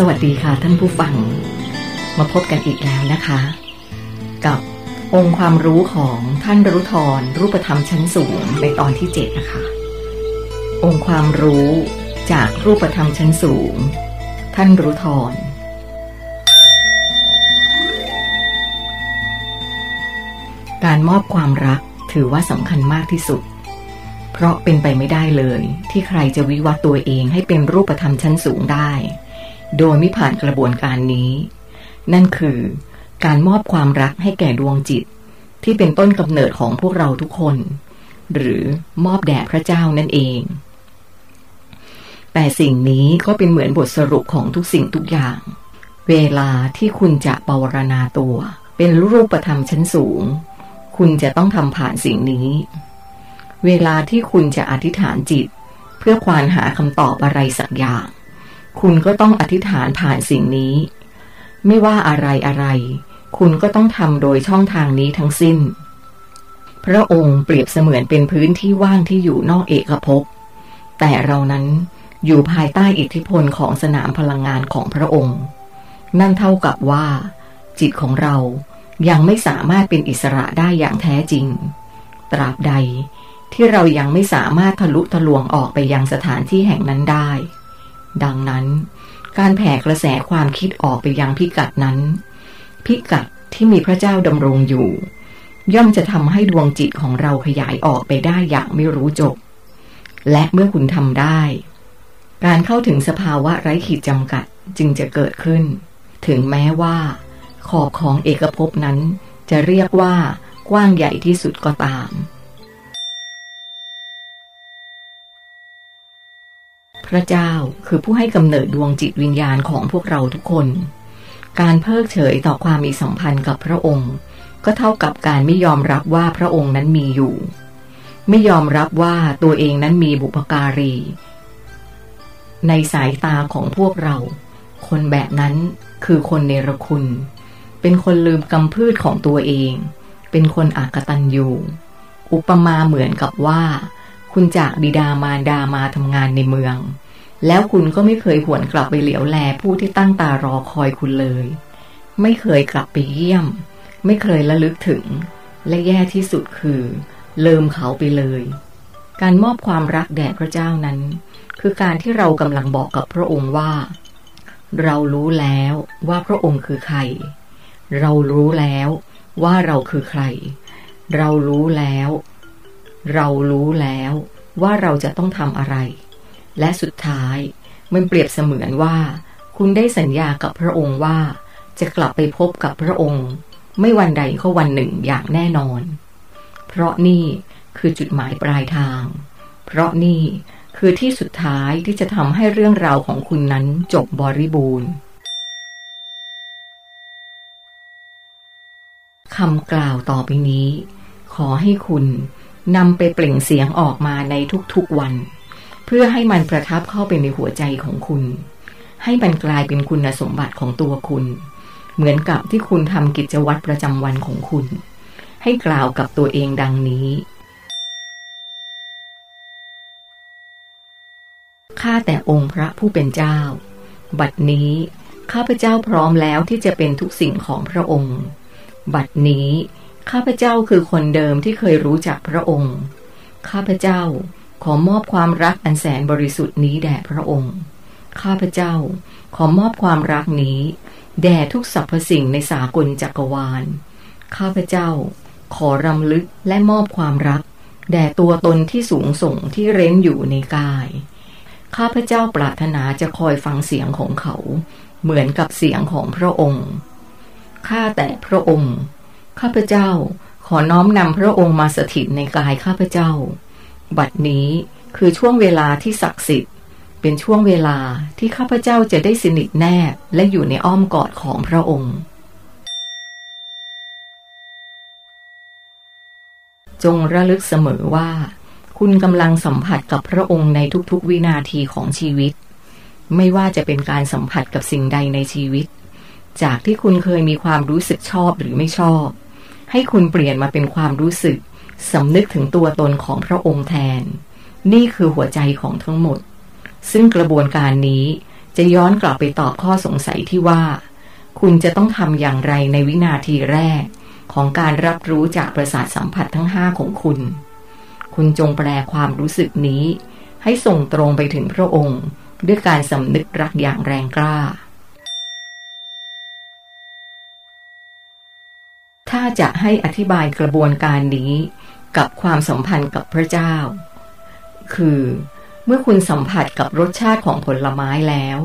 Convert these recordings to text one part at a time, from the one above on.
สวัสดีค่ะท่านผู้ฟัง มาพบกันอีกแล้วนะคะ กับองค์ความรู้ของท่านรุทรรูปธรรมชั้นสูงในตอนที่7นะคะ องค์ความรู้จากรูปธรรมชั้นสูง ท่านรุทรการมอบความรักถือว่าสำคัญมากที่สุด เพราะเป็นไปไม่ได้เลย ที่ใครจะวิวัฒตัวเองให้เป็นรูปธรรมชั้นสูงได้ โดยไม่ผ่านกระบวนการนี้ นั่นคือการมอบความรักให้แก่ดวงจิต ที่เป็นต้นกำเนิดของพวกเราทุกคน หรือมอบแด่พระเจ้านั่นเอง แต่สิ่งนี้ก็เป็นเหมือนบทสรุปของทุกสิ่งทุกอย่าง เวลาที่คุณจะปวารณาตัว เป็นรูปธรรมชั้นสูง คุณจะต้องทำผ่านสิ่งนี้ เวลาที่คุณจะอธิษฐานจิต เพื่อควานหาคำตอบอะไรสักอย่าง คุณก็ต้องอธิษฐานผ่านสิ่งนี้ ไม่ว่าอะไรอะไร คุณก็ต้องทำโดยช่องทางนี้ทั้งสิ้น พระองค์เปรียบเสมือนเป็นพื้นที่ว่างที่อยู่นอกเอกภพ แต่เรานั้นอยู่ภายใต้อิทธิพลของสนามพลังงานของพระองค์ นั่นเท่ากับว่า จิตของเรายังไม่สามารถเป็นอิสระได้อย่างแท้จริง ตราบใดที่เรายังไม่สามารถทะลุทะลวงออกไปยังสถานที่แห่งนั้นได้ ดังนั้น การแผ่กระแสความคิดออกไปยังพิกัดนั้น พิกัดที่มีพระเจ้าดำรงอยู่ ย่อมจะทำให้ดวงจิตของเราขยายออกไปได้อย่างไม่รู้จบ และเมื่อคุณทำได้ การเข้าถึงสภาวะไร้ขีดจำกัดจึงจะเกิดขึ้น ถึงแม้ว่า ขอบของเอกภพนั้นจะเรียกว่ากว้างใหญ่ที่สุดก็ตาม พระเจ้าคือผู้ให้กำเนิดดวงจิตวิญญาณของพวกเราทุกคน การเพิกเฉยต่อความมีสัมพันธ์กับพระองค์ ก็เท่ากับการไม่ยอมรับว่าพระองค์นั้นมีอยู่ ไม่ยอมรับว่าตัวเองนั้นมีบุพการี ในสายตาของพวกเรา คนแบบนั้นคือคนเนรคุณ เป็นคนลืมกำพืชของตัวเอง เป็นคนอากตันยูอุปมาเหมือนกับว่า คุณจากบิดามารดามาทำงานในเมือง แล้วคุณก็ไม่เคยหวนกลับไปเหลียวแลผู้ที่ตั้งตารอคอยคุณเลย ไม่เคยกลับไปเยี่ยม ไม่เคยระลึกถึง และแย่ที่สุดคือเลิมเขาไปเลย การมอบความรักแด่พระเจ้านั้น คือการที่เรากำลังบอกกับพระองค์ว่า เรารู้แล้วว่าพระองค์คือใคร เรารู้แล้วว่าเราคือใคร เรารู้แล้ว เรารู้แล้วว่าเราจะต้องทำอะไร และสุดท้ายมันเปรียบเสมือนว่า คุณได้สัญญากับพระองค์ว่า จะกลับไปพบกับพระองค์ ไม่วันใดก็วันหนึ่งอย่างแน่นอน เพราะนี่คือจุดหมายปลายทาง เพราะนี่คือที่สุดท้ายที่จะทำให้เรื่องราวของคุณนั้นจบบริบูรณ์คำกล่าวต่อไปนี้ ขอให้คุณ นำไปเปล่งเสียงออกมาในทุกๆวัน เพื่อให้มันประทับเข้าไปในหัวใจของคุณ ให้มันกลายเป็นคุณสมบัติของตัวคุณ เหมือนกับที่คุณทำกิจวัตรประจำวันของคุณ ให้กล่าวกับตัวเองดังนี้ ข้าแต่องค์พระผู้เป็นเจ้า บัดนี้ข้าพเจ้าพร้อมแล้วที่จะเป็นทุกสิ่งของพระองค์ บัดนี้ ข้าพเจ้าคือคนเดิมที่เคยรู้จักพระองค์ ข้าพเจ้าขอมอบความรักอันแสนบริสุทธิ์นี้แด่พระองค์ ข้าพเจ้าขอมอบความรักนี้ แด่ทุกสรรพสิ่งในสากลจักรวาล ข้าพเจ้าขอรำลึกและมอบความรัก แด่ตัวตนที่สูงส่งที่เร้นอยู่ในกาย ข้าพเจ้าปรารถนาจะคอยฟังเสียงของเขา เหมือนกับเสียงของพระองค์ ข้าแต่พระองค์ ข้าพเจ้าขอน้อมนำพระองค์มาสถิตในกายข้าพเจ้า บัดนี้คือช่วงเวลาที่ศักดิ์สิทธิ์ เป็นช่วงเวลาที่ข้าพเจ้าจะได้สนิทแนบและอยู่ในอ้อมกอดของพระองค์ จงระลึกเสมอว่า คุณกำลังสัมผัสกับพระองค์ในทุกๆวินาทีของชีวิต ไม่ว่าจะเป็นการสัมผัสกับสิ่งใดในชีวิต จากที่คุณเคยมีความรู้สึกชอบหรือไม่ชอบ ให้คุณเปลี่ยนมาเป็นความรู้สึกสำนึกถึงตัวตนของพระองค์แทน นี่คือหัวใจของทั้งหมด ซึ่งกระบวนการนี้จะย้อนกลับไปตอบข้อสงสัยที่ว่า คุณจะต้องทำอย่างไรในวินาทีแรก ของการรับรู้จากประสาทสัมผัสทั้งห้าของคุณ คุณจงแปลความรู้สึกนี้ ให้ส่งตรงไปถึงพระองค์ ด้วยการสำนึกรักอย่างแรงกล้า ถ้าจะให้อธิบายกระบวนการนี้กับความสัมพันธ์กับพระเจ้า คือเมื่อคุณสัมผัสกับรสชาติของผลไม้แล้ว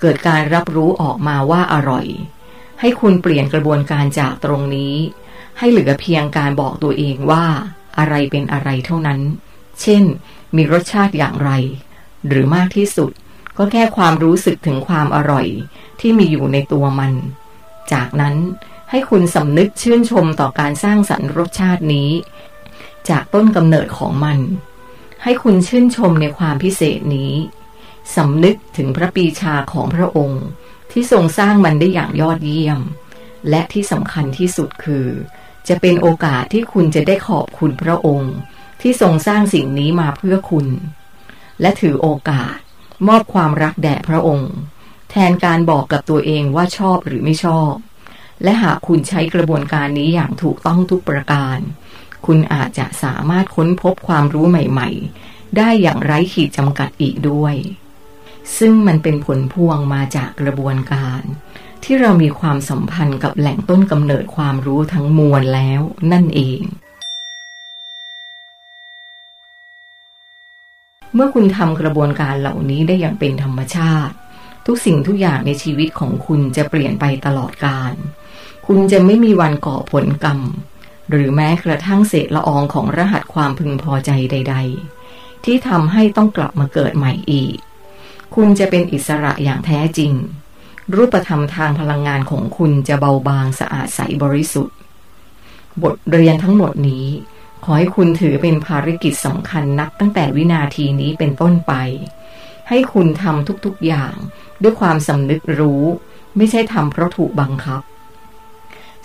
เกิดการรับรู้ออกมาว่าอร่อย ให้คุณเปลี่ยนกระบวนการจากตรงนี้ ให้เหลือเพียงการบอกตัวเองว่า อะไรเป็นอะไรเท่านั้น เช่น มีรสชาติอย่างไร หรือมากที่สุดก็แค่ความรู้สึกถึงความอร่อยที่มีอยู่ในตัวมัน จากนั้น ให้คุณสำนึกชื่นชมต่อการสร้างสรรค์รสชาตินี้ จากต้นกำเนิดของมัน ให้คุณชื่นชมในความพิเศษนี้สำนึกถึงพระปีชาของพระองค์ ที่ทรงสร้างมันได้อย่างยอดเยี่ยม และที่สำคัญที่สุดคือ จะเป็นโอกาสที่คุณจะได้ขอบคุณพระองค์ ที่ทรงสร้างสิ่งนี้มาเพื่อคุณ และถือโอกาสมอบความรักแด่พระองค์ แทนการบอกกับตัวเองว่าชอบหรือไม่ชอบ และหากคุณใช้กระบวนการนี้อย่างถูกต้องทุกประการ คุณอาจจะสามารถค้นพบความรู้ใหม่ๆ ได้อย่างไร้ขีดจำกัดอีกด้วย ซึ่งมันเป็นผลพวงมาจากกระบวนการ ที่เรามีความสัมพันธ์กับแหล่งต้นกำเนิดความรู้ทั้งมวลแล้วนั่นเองเมื่อคุณทำกระบวนการเหล่านี้ได้อย่างเป็นธรรมชาติ ทุกสิ่งทุกอย่างในชีวิตของคุณจะเปลี่ยนไปตลอดกาล คุณจะไม่มีวันก่อผลกรรม หรือแม้กระทั่งเศษละอองของรหัสความพึงพอใจใด ๆ ที่ทำให้ต้องกลับมาเกิดใหม่อีก คุณจะเป็นอิสระอย่างแท้จริง รูปธรรมทางพลังงานของคุณจะเบาบางสะอาดใสบริสุทธิ์ บทเรียนทั้งหมดนี้ ขอให้คุณถือเป็นภารกิจสำคัญนักตั้งแต่วินาทีนี้เป็นต้นไป ให้คุณทำทุกๆอย่าง ด้วยความสำนึกรู้ ไม่ใช่ทำเพราะถูกบังคับ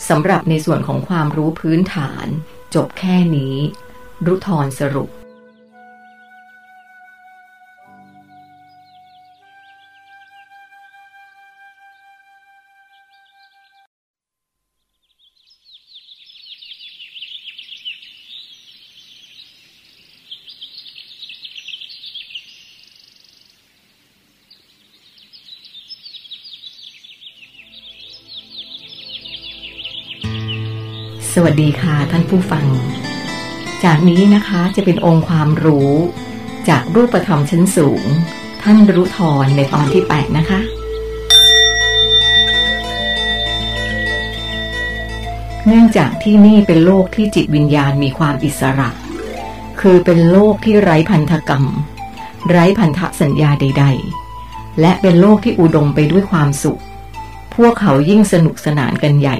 สำหรับในส่วนของความรู้พื้นฐาน จบแค่นี้ รุทรสรุป สวัสดีค่ะท่านผู้ฟัง จากนี้นะคะจะเป็นองค์ความรู้จากรูปธรรมชั้นสูง ท่านรู้ทรในตอนที่ 8 นะคะ เนื่องจากที่นี่เป็นโลกที่จิตวิญญาณมีความอิสระ คือเป็นโลกที่ไร้พันธกรรม ไร้พันธสัญญาใด ๆ และเป็นโลกที่อุดมไปด้วยความสุข พวกเขายิ่งสนุกสนานกันใหญ่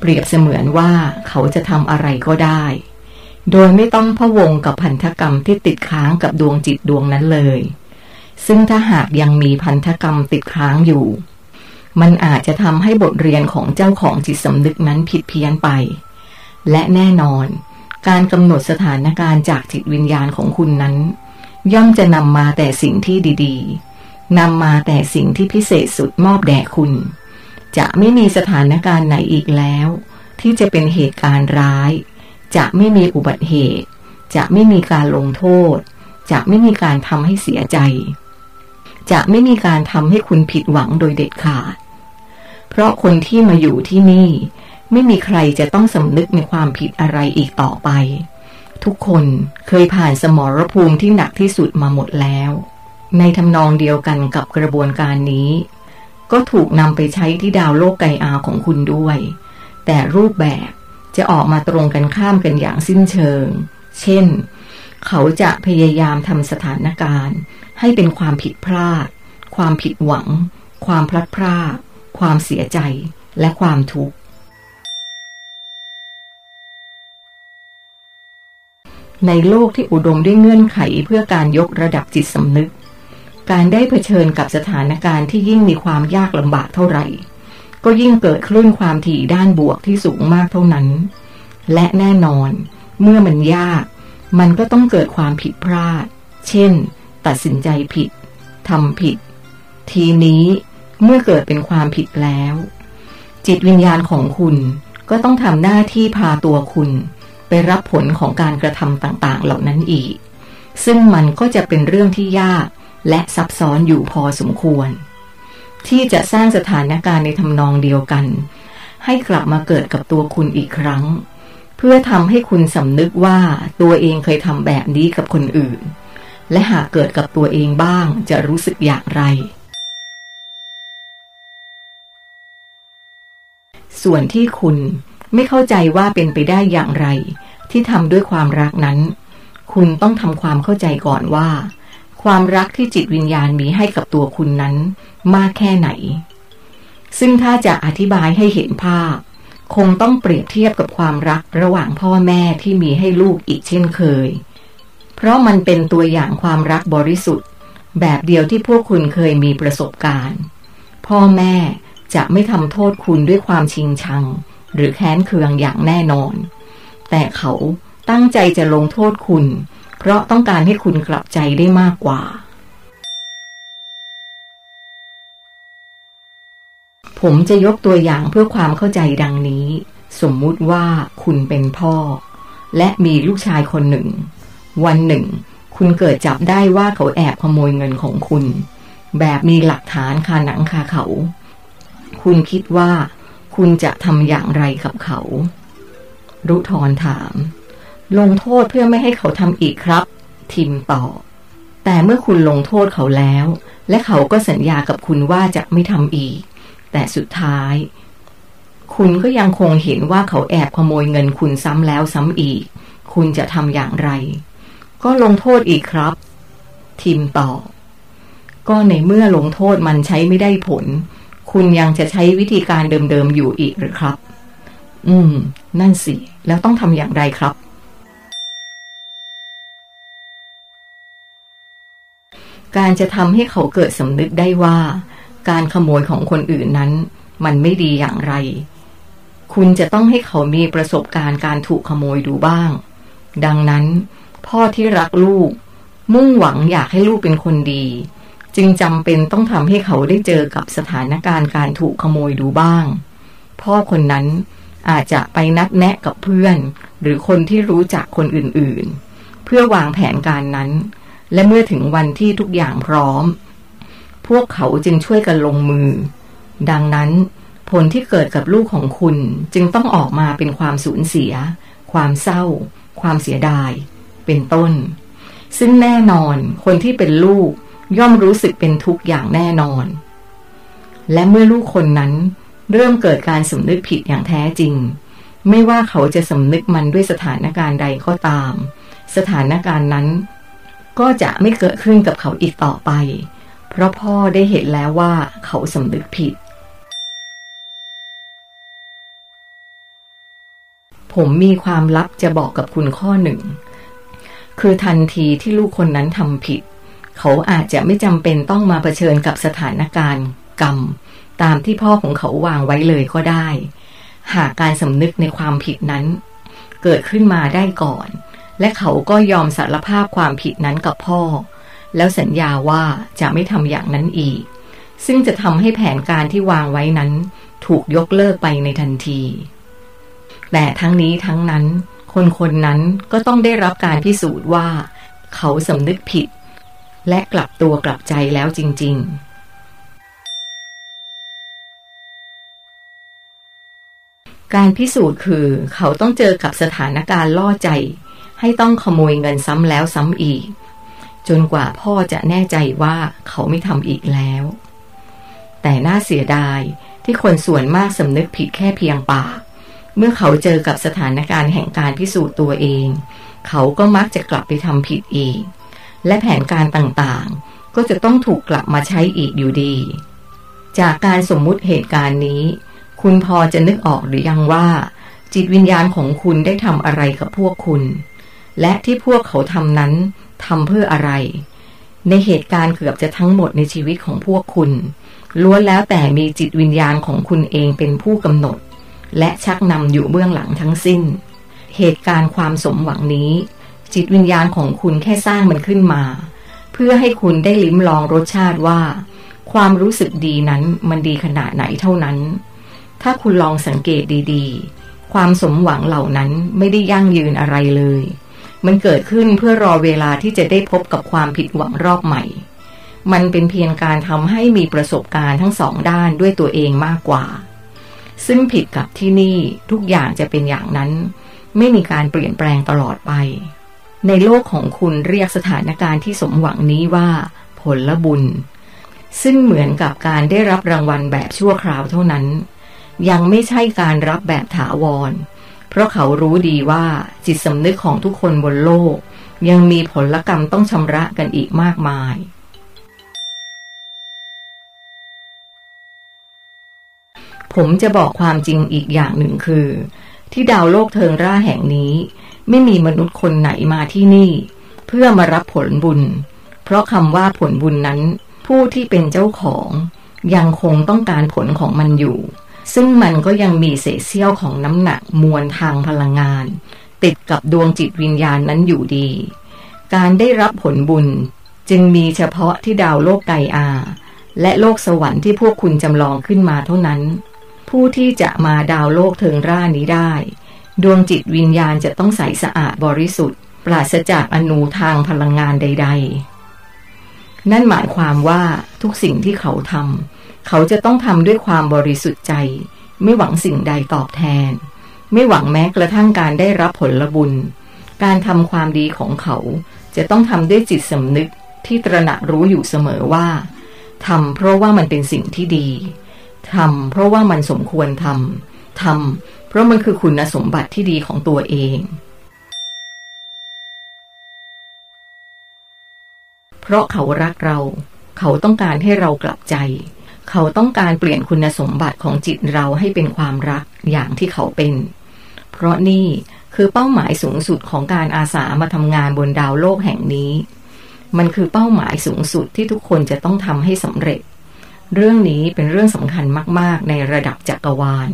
เปรียบเสมือนว่าเขาจะทำอะไรก็ได้ โดยไม่ต้องพะวงกับพันธกรรมที่ติดค้างกับดวงจิตดวงนั้นเลย ซึ่งถ้าหากยังมีพันธกรรมติดค้างอยู่ มันอาจจะทำให้บทเรียนของเจ้าของจิตสำนึกนั้นผิดเพี้ยนไป และแน่นอน การกำหนดสถานการณ์จากจิตวิญญาณของคุณนั้น ย่อมจะนำมาแต่สิ่งที่ดี ๆนำมาแต่สิ่งที่พิเศษสุดมอบแด่คุณ จะไม่มีสถานการณ์ไหนอีกแล้ว ที่จะเป็นเหตุการณ์ร้าย จะไม่มีอุบัติเหตุ จะไม่มีการลงโทษ จะไม่มีการทำให้เสียใจ จะไม่มีการทำให้คุณผิดหวังโดยเด็ดขาด เพราะคนที่มาอยู่ที่นี่ ไม่มีใครจะต้องสำนึกในความผิดอะไรอีกต่อไป ทุกคนเคยผ่านสมรภูมิที่หนักที่สุดมาหมดแล้ว ในทำนองเดียวกันกับกระบวนการนี้ ก็ถูกนำไปใช้ที่ดาวโลกไกอาของคุณด้วย แต่รูปแบบจะออกมาตรงกันข้ามกันอย่างสิ้นเชิง เช่น เขาจะพยายามทำสถานการณ์ ให้เป็นความผิดพลาด ความผิดหวัง ความพลัดพรากความเสียใจ และความทุกข์ ในโลกที่อุดมด้วยเงื่อนไขเพื่อการยกระดับจิตสำนึก การได้เผชิญกับสถานการณ์ที่ยิ่งมีความยากลำบากเท่าไหร่ ก็ยิ่งเกิดคลื่นความถี่ด้านบวกที่สูงมากเท่านั้น และแน่นอน เมื่อมันยาก มันก็ต้องเกิดความผิดพลาด เช่น ตัดสินใจผิดทำผิด ทีนี้เมื่อเกิดเป็นความผิดแล้ว จิตวิญญาณของคุณก็ต้องทำหน้าที่พาตัวคุณ ไปรับผลของการกระทำต่างๆ เหล่านั้นอีก ซึ่งมันก็จะเป็นเรื่องที่ยาก และซับซ้อนอยู่พอสมควร ที่จะสร้างสถานการณ์ในทำนองเดียวกัน ให้กลับมาเกิดกับตัวคุณอีกครั้ง เพื่อทำให้คุณสำนึกว่าตัวเองเคยทำแบบนี้กับคนอื่น และหากเกิดกับตัวเองบ้างจะรู้สึกอย่างไร ส่วนที่คุณไม่เข้าใจว่าเป็นไปได้อย่างไร ที่ทำด้วยความรักนั้น คุณต้องทำความเข้าใจก่อนว่า ความรักที่จิตวิญญาณมีให้กับตัวคุณนั้นมากแค่ไหน ซึ่งถ้าจะอธิบายให้เห็นภาพ คงต้องเปรียบเทียบกับความรักระหว่างพ่อแม่ที่มีให้ลูกอีกเช่นเคย เพราะมันเป็นตัวอย่างความรักบริสุทธิ์ แบบเดียวที่พวกคุณเคยมีประสบการณ์ พ่อแม่จะไม่ทำโทษคุณด้วยความชิงชัง หรือแค้นเคืองอย่างแน่นอน แต่เขาตั้งใจจะลงโทษคุณ เพราะต้องการให้คุณกลับใจได้มากกว่า ผมจะยกตัวอย่างเพื่อความเข้าใจดังนี้ สมมุติว่าคุณเป็นพ่อ และมีลูกชายคนหนึ่ง วันหนึ่ง คุณเกิดจับได้ว่าเขาแอบขโมยเงินของคุณ แบบมีหลักฐานคาหนังคาเขา คุณคิดว่า คุณจะทำอย่างไรกับเขา รุทรถาม ลงโทษเพื่อไม่ให้เขาทำอีกครับ ทิมตอบแต่เมื่อคุณลงโทษเขาแล้ว และเขาก็สัญญากับคุณว่าจะไม่ทำอีก แต่สุดท้าย คุณก็ยังคงเห็นว่าเขาแอบขโมยเงินคุณซ้ำแล้วซ้ำอีก คุณจะทำอย่างไร ก็ลงโทษอีกครับ ทิมตอบก็ในเมื่อลงโทษมันใช้ไม่ได้ผล คุณยังจะใช้วิธีการเดิมๆอยู่อีกหรือครับ อืม นั่นสิ แล้วต้องทำอย่างไรครับ การจะทำให้เขาเกิดสำนึกได้ว่า การขโมยของคนอื่นนั้น มันไม่ดีอย่างไร คุณจะต้องให้เขามีประสบการณ์การถูกขโมยดูบ้าง ดังนั้น พ่อที่รักลูก มุ่งหวังอยากให้ลูกเป็นคนดี จึงจำเป็นต้องทำให้เขาได้เจอกับสถานการณ์การถูกขโมยดูบ้าง พ่อคนนั้นอาจจะไปนัดแนะกับเพื่อน หรือคนที่รู้จักคนอื่นๆ เพื่อวางแผนการนั้น และเมื่อถึงวันที่ทุกอย่างพร้อม พวกเขาจึงช่วยกันลงมือ ดังนั้น ผลที่เกิดกับลูกของคุณจึงต้องออกมาเป็นความสูญเสีย ความเศร้า ความเสียดาย เป็นต้น ซึ่งแน่นอนคนที่เป็นลูกย่อมรู้สึกเป็นทุกข์อย่างแน่นอน และเมื่อลูกคนนั้น เริ่มเกิดการสำนึกผิดอย่างแท้จริง ไม่ว่าเขาจะสำนึกมันด้วยสถานการณ์ใดก็ตาม สถานการณ์นั้น ก็จะไม่เกิดขึ้นกับเขาอีกต่อไป เพราะพ่อได้เห็นแล้วว่าเขาสำนึกผิด ผมมีความลับจะบอกกับคุณข้อหนึ่ง คือทันทีที่ลูกคนนั้นทำผิด เขาอาจจะไม่จำเป็นต้องมาเผชิญกับสถานการณ์กรรม ตามที่พ่อของเขาวางไว้เลยก็ได้ หากการสำนึกในความผิดนั้น เกิดขึ้นมาได้ก่อน และเขาก็ยอมสารภาพความผิดนั้นกับพ่อ แล้วสัญญาว่าจะไม่ทำอย่างนั้นอีก ซึ่งจะทำให้แผนการที่วางไว้นั้น ถูกยกเลิกไปในทันที แต่ทั้งนี้ทั้งนั้น คนคนนั้นก็ต้องได้รับการพิสูจน์ว่า เขาสำนึกผิด และกลับตัวกลับใจแล้วจริง ๆการพิสูจน์คือเขาต้องเจอกับสถานการณ์ล่อใจ ให้ต้องขโมยเงินซ้ำแล้วซ้ำอีก จนกว่าพ่อจะแน่ใจว่าเขาไม่ทำอีกแล้ว แต่น่าเสียดายที่คนส่วนมากสำนึกผิดแค่เพียงปาก เมื่อเขาเจอกับสถานการณ์แห่งการพิสูจน์ตัวเอง เขาก็มักจะกลับไปทำผิดอีก และแผนการต่างๆ ก็จะต้องถูกกลับมาใช้อีกอยู่ดี จากการสมมุติเหตุการณ์นี้ คุณพอจะนึกออกหรือยังว่า จิตวิญญาณของคุณได้ทำอะไรกับพวกคุณ และที่พวกเขาทำนั้นทำเพื่ออะไร ในเหตุการณ์เกือบจะทั้งหมดในชีวิตของพวกคุณ ล้วนแล้วแต่มีจิตวิญญาณของคุณเองเป็นผู้กำหนด และชักนำอยู่เบื้องหลังทั้งสิ้น เหตุการณ์ความสมหวังนี้ จิตวิญญาณของคุณแค่สร้างมันขึ้นมา เพื่อให้คุณได้ลิ้มลองรสชาติว่า ความรู้สึกดีนั้นมันดีขนาดไหนเท่านั้น ถ้าคุณลองสังเกตดีๆ ความสมหวังเหล่านั้นไม่ได้ยั่งยืนอะไรเลย มันเกิดขึ้นเพื่อรอเวลาที่จะได้พบกับความผิดหวังรอบใหม่ มันเป็นเพียงการทำให้มีประสบการณ์ทั้งสองด้านด้วยตัวเองมากกว่า ซึ่งผิดกับที่นี่ทุกอย่างจะเป็นอย่างนั้น ไม่มีการเปลี่ยนแปลงตลอดไป ในโลกของคุณเรียกสถานการณ์ที่สมหวังนี้ว่า ผลละบุญ ซึ่งเหมือนกับการได้รับรางวัลแบบชั่วคราวเท่านั้น ยังไม่ใช่การรับแบบถาวร เพราะเขารู้ดีว่าจิตสำนึกของทุกคนบนโลก ยังมีผลกรรมต้องชำระกันอีกมากมาย ผมจะบอกความจริงอีกอย่างหนึ่งคือ ที่ดาวโลกเทิงร่าแห่งนี้ ไม่มีมนุษย์คนไหนมาที่นี่ เพื่อมารับผลบุญ เพราะคำว่าผลบุญนั้น ผู้ที่เป็นเจ้าของ ยังคงต้องการผลของมันอยู่ ซึ่งมันก็ยังมีเศษเสี้ยวของน้ำหนักมวลทางพลังงาน ติดกับดวงจิตวิญญาณนั้นอยู่ดี การได้รับผลบุญจึงมีเฉพาะที่ดาวโลกไกอา และโลกสวรรค์ที่พวกคุณจำลองขึ้นมาเท่านั้น ผู้ที่จะมาดาวโลกเทิงร่านี้ได้ ดวงจิตวิญญาณจะต้องใสสะอาดบริสุทธิ์ ปราศจากอนูทางพลังงานใด ๆ นั่นหมายความว่าทุกสิ่งที่เขาทำ เขาจะต้องทำด้วยความบริสุทธิ์ใจ ไม่หวังสิ่งใดตอบแทน ไม่หวังแม้กระทั่งการได้รับผลบุญ การทำความดีของเขาจะต้องทำด้วยจิตสำนึกที่ตระหนักรู้อยู่เสมอว่าทำเพราะว่ามันเป็นสิ่งที่ดีทำเพราะว่ามันสมควรทำทำเพราะมันคือคุณสมบัติที่ดีของตัวเอง เพราะเขารักเรา เขาต้องการให้เรากลับใจ เขาต้องการเปลี่ยนคุณสมบัติของจิตเราให้เป็นความรักอย่างที่เขาเป็น เพราะนี่คือเป้าหมายสูงสุดของการอาสามาทำงานบนดาวโลกแห่งนี้ มันคือเป้าหมายสูงสุดที่ทุกคนจะต้องทำให้สำเร็จ เรื่องนี้เป็นเรื่องสำคัญมาก ๆ ในระดับจักรวาล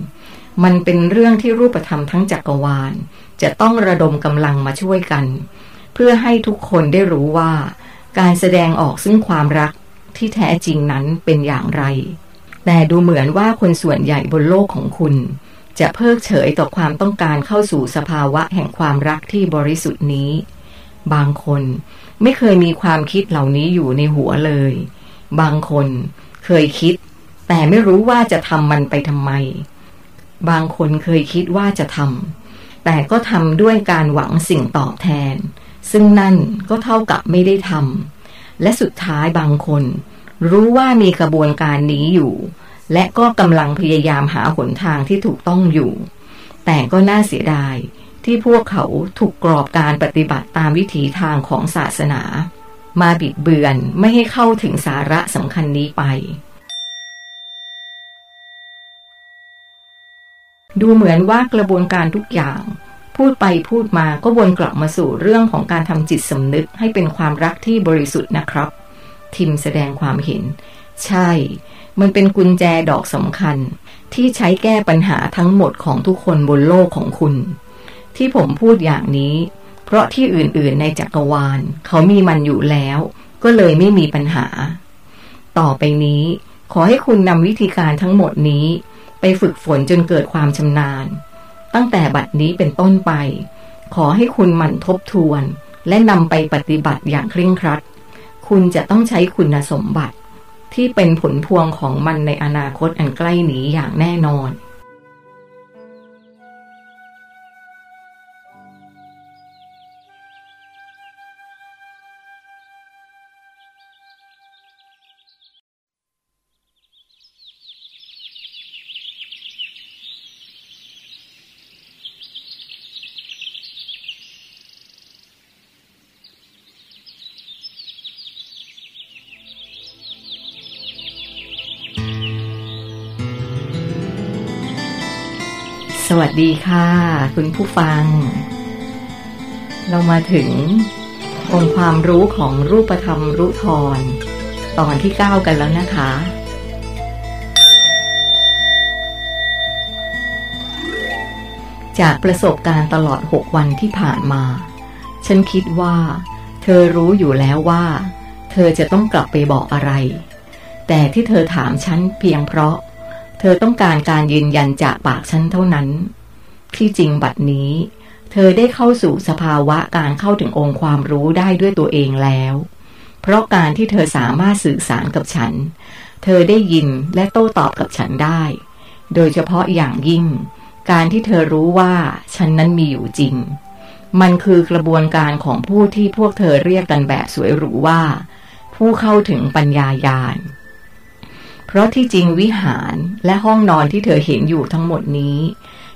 มันเป็นเรื่องที่รูปธรรมทั้งจักรวาล จะต้องระดมกำลังมาช่วยกัน เพื่อให้ทุกคนได้รู้ว่า การแสดงออกซึ่งความรัก ที่แท้จริงนั้นเป็นอย่างไร แต่ดูเหมือนว่าคนส่วนใหญ่บนโลกของคุณ จะเพิกเฉยต่อความต้องการเข้าสู่สภาวะแห่งความรักที่บริสุทธิ์นี้ บางคนไม่เคยมีความคิดเหล่านี้อยู่ในหัวเลย บางคนเคยคิด แต่ไม่รู้ว่าจะทำมันไปทำไม บางคนเคยคิดว่าจะทำแต่ก็ทำด้วยการหวังสิ่งตอบแทน ซึ่งนั่นก็เท่ากับไม่ได้ทำ และสุดท้ายบางคน รู้ว่ามีกระบวนการนี้อยู่ และก็กำลังพยายามหาหนทางที่ถูกต้องอยู่ แต่ก็น่าเสียดายที่พวกเขาถูกกรอบการปฏิบัติตามวิถีทางของศาสนา มาบิดเบือนไม่ให้เข้าถึงสาระสำคัญนี้ไป ดูเหมือนว่ากระบวนการทุกอย่าง พูดไปพูดมาก็วนกลับมาสู่เรื่องของการทำจิตสำนึกให้เป็นความรักที่บริสุทธิ์นะครับ ทิมแสดงความเห็น ใช่ มันเป็นกุญแจดอกสำคัญ ที่ใช้แก้ปัญหาทั้งหมดของทุกคนบนโลกของคุณ ที่ผมพูดอย่างนี้ เพราะที่อื่นๆในจักรวาล เขามีมันอยู่แล้ว ก็เลยไม่มีปัญหา ต่อไปนี้ ขอให้คุณนำวิธีการทั้งหมดนี้ ไปฝึกฝนจนเกิดความชำนาญ ตั้งแต่บัดนี้เป็นต้นไป ขอให้คุณหมั่นทบทวน และนำไปปฏิบัติอย่างเคร่งครัด คุณจะต้องใช้คุณสมบัติ ที่เป็นผลพวงของมันในอนาคตอันใกล้นี้อย่างแน่นอน วัสดีค่ะ คุณผู้ฟัง เรามาถึงองค์ความรู้ของรูปธรรมรู้ทรตอนที่เก้ากันแล้วนะคะ จากประสบการณ์ตลอดหกวันที่ผ่านมา ฉันคิดว่า เธอรู้อยู่แล้วว่า เธอจะต้องกลับไปบอกอะไร แต่ที่เธอถามฉันเพียงเพราะ ธอต้องการการยืนยันจากปากฉันเท่านั้น ที่จริงบัดนี้ เธอได้เข้าสู่สภาวะการเข้าถึงองค์ความรู้ได้ด้วยตัวเองแล้ว เพราะการที่เธอสามารถสื่อสารกับฉัน เธอได้ยินและโต้ตอบกับฉันได้ โดยเฉพาะอย่างยิ่ง การที่เธอรู้ว่าฉันนั้นมีอยู่จริง มันคือกระบวนการของผู้ที่พวกเธอเรียกกันแบบสวยหรูว่า ผู้เข้าถึงปัญญายาณ เพราะที่จริงวิหารและห้องนอนที่เธอเห็นอยู่ทั้งหมดนี้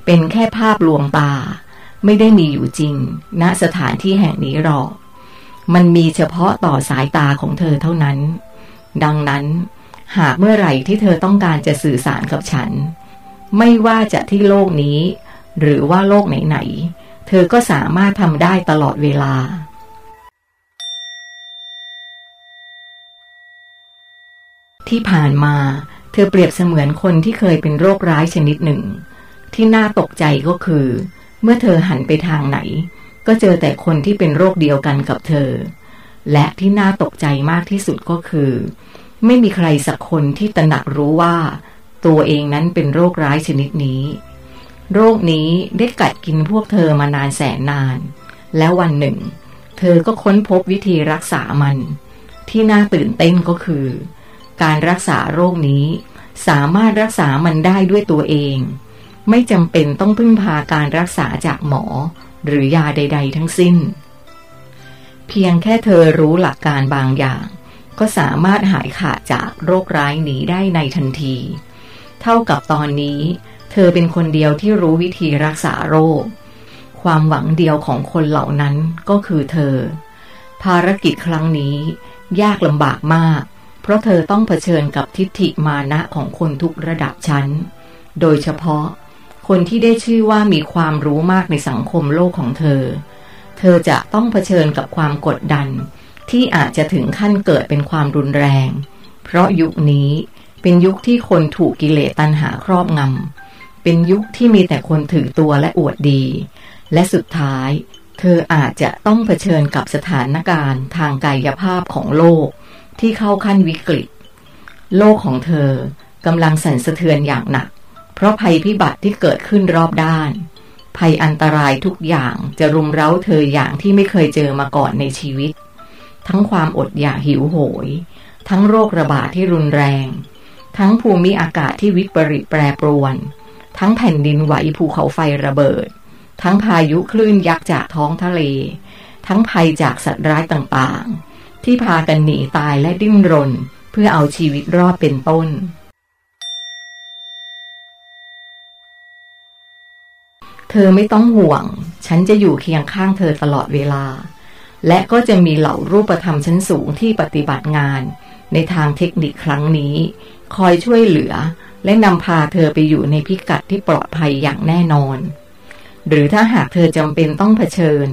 เป็นแค่ภาพลวงตา ไม่ได้มีอยู่จริง ณสถานที่แห่งนี้หรอก มันมีเฉพาะต่อสายตาของเธอเท่านั้น ดังนั้น หากเมื่อไหร่ที่เธอต้องการจะสื่อสารกับฉัน ไม่ว่าจะที่โลกนี้ หรือว่าโลกไหนๆเธอก็สามารถทำได้ตลอดเวลา ที่ผ่านมาเธอเปรียบเสมือนคนที่เคยเป็นโรคร้ายชนิดหนึ่ง ที่น่าตกใจก็คือ เมื่อเธอหันไปทางไหน ก็เจอแต่คนที่เป็นโรคเดียวกันกับเธอ และที่น่าตกใจมากที่สุดก็คือ ไม่มีใครสักคนที่ตระหนักรู้ว่า ตัวเองนั้นเป็นโรคร้ายชนิดนี้ โรคนี้ได้กัดกินพวกเธอมานานแสนนาน แล้ววันหนึ่ง เธอก็ค้นพบวิธีรักษามัน ที่น่าตื่นเต้นก็คือ การรักษาโรคนี้ สามารถรักษามันได้ด้วยตัวเอง ไม่จำเป็นต้องพึ่งพาการรักษาจากหมอ หรือยาใด ๆ ทั้งสิ้น เพียงแค่เธอรู้หลักการบางอย่าง ก็สามารถหายขาดจากโรคร้ายนี้ได้ในทันที เท่ากับตอนนี้ เธอเป็นคนเดียวที่รู้วิธีรักษาโรค ความหวังเดียวของคนเหล่านั้นก็คือเธอ ภารกิจครั้งนี้ยากลำบากมาก เพราะเธอต้องเผชิญกับทิฏฐิมานะของคนทุกระดับชั้น โดยเฉพาะ คนที่ได้ชื่อว่ามีความรู้มากในสังคมโลกของเธอ เธอจะต้องเผชิญกับความกดดัน ที่อาจจะถึงขั้นเกิดเป็นความรุนแรง เพราะยุคนี้เป็นยุคที่คนถูกกิเลสตัณหาครอบงำ เป็นยุคที่มีแต่คนถือตัวและอวดดี และสุดท้าย เธออาจจะต้องเผชิญกับสถานการณ์ทางกายภาพของโลก ที่เข้าขั้นวิกฤต โลกของเธอกำลังสั่นสะเทือนอย่างหนัก เพราะภัยพิบัติที่เกิดขึ้นรอบด้าน ภัยอันตรายทุกอย่างจะรุมเร้าเธออย่างที่ไม่เคยเจอมาก่อนในชีวิต ทั้งความอดอยากหิวโหย ทั้งโรคระบาดทที่รุนแรง ทั้งภูมิอากาศที่วิปริตแปรปรวน ทั้งแผ่นดินไหวภูเขาไฟระเบิด ทั้งพายุคลื่นยักษ์จากท้องทะเล ทั้งภัยจากสัตว์ร้ายต่างๆ ที่พากันหนีตายและดิ้นรน เพื่อเอาชีวิตรอดเป็นต้น เธอไม่ต้องห่วง ฉันจะอยู่เคียงข้างเธอตลอดเวลา และก็จะมีเหล่ารูปธรรมชั้นสูงที่ปฏิบัติงาน ในทางเทคนิคครั้งนี้ คอยช่วยเหลือ และนำพาเธอไปอยู่ในพิกัดที่ปลอดภัยอย่างแน่นอน หรือถ้าหากเธอจำเป็นต้องเผชิญ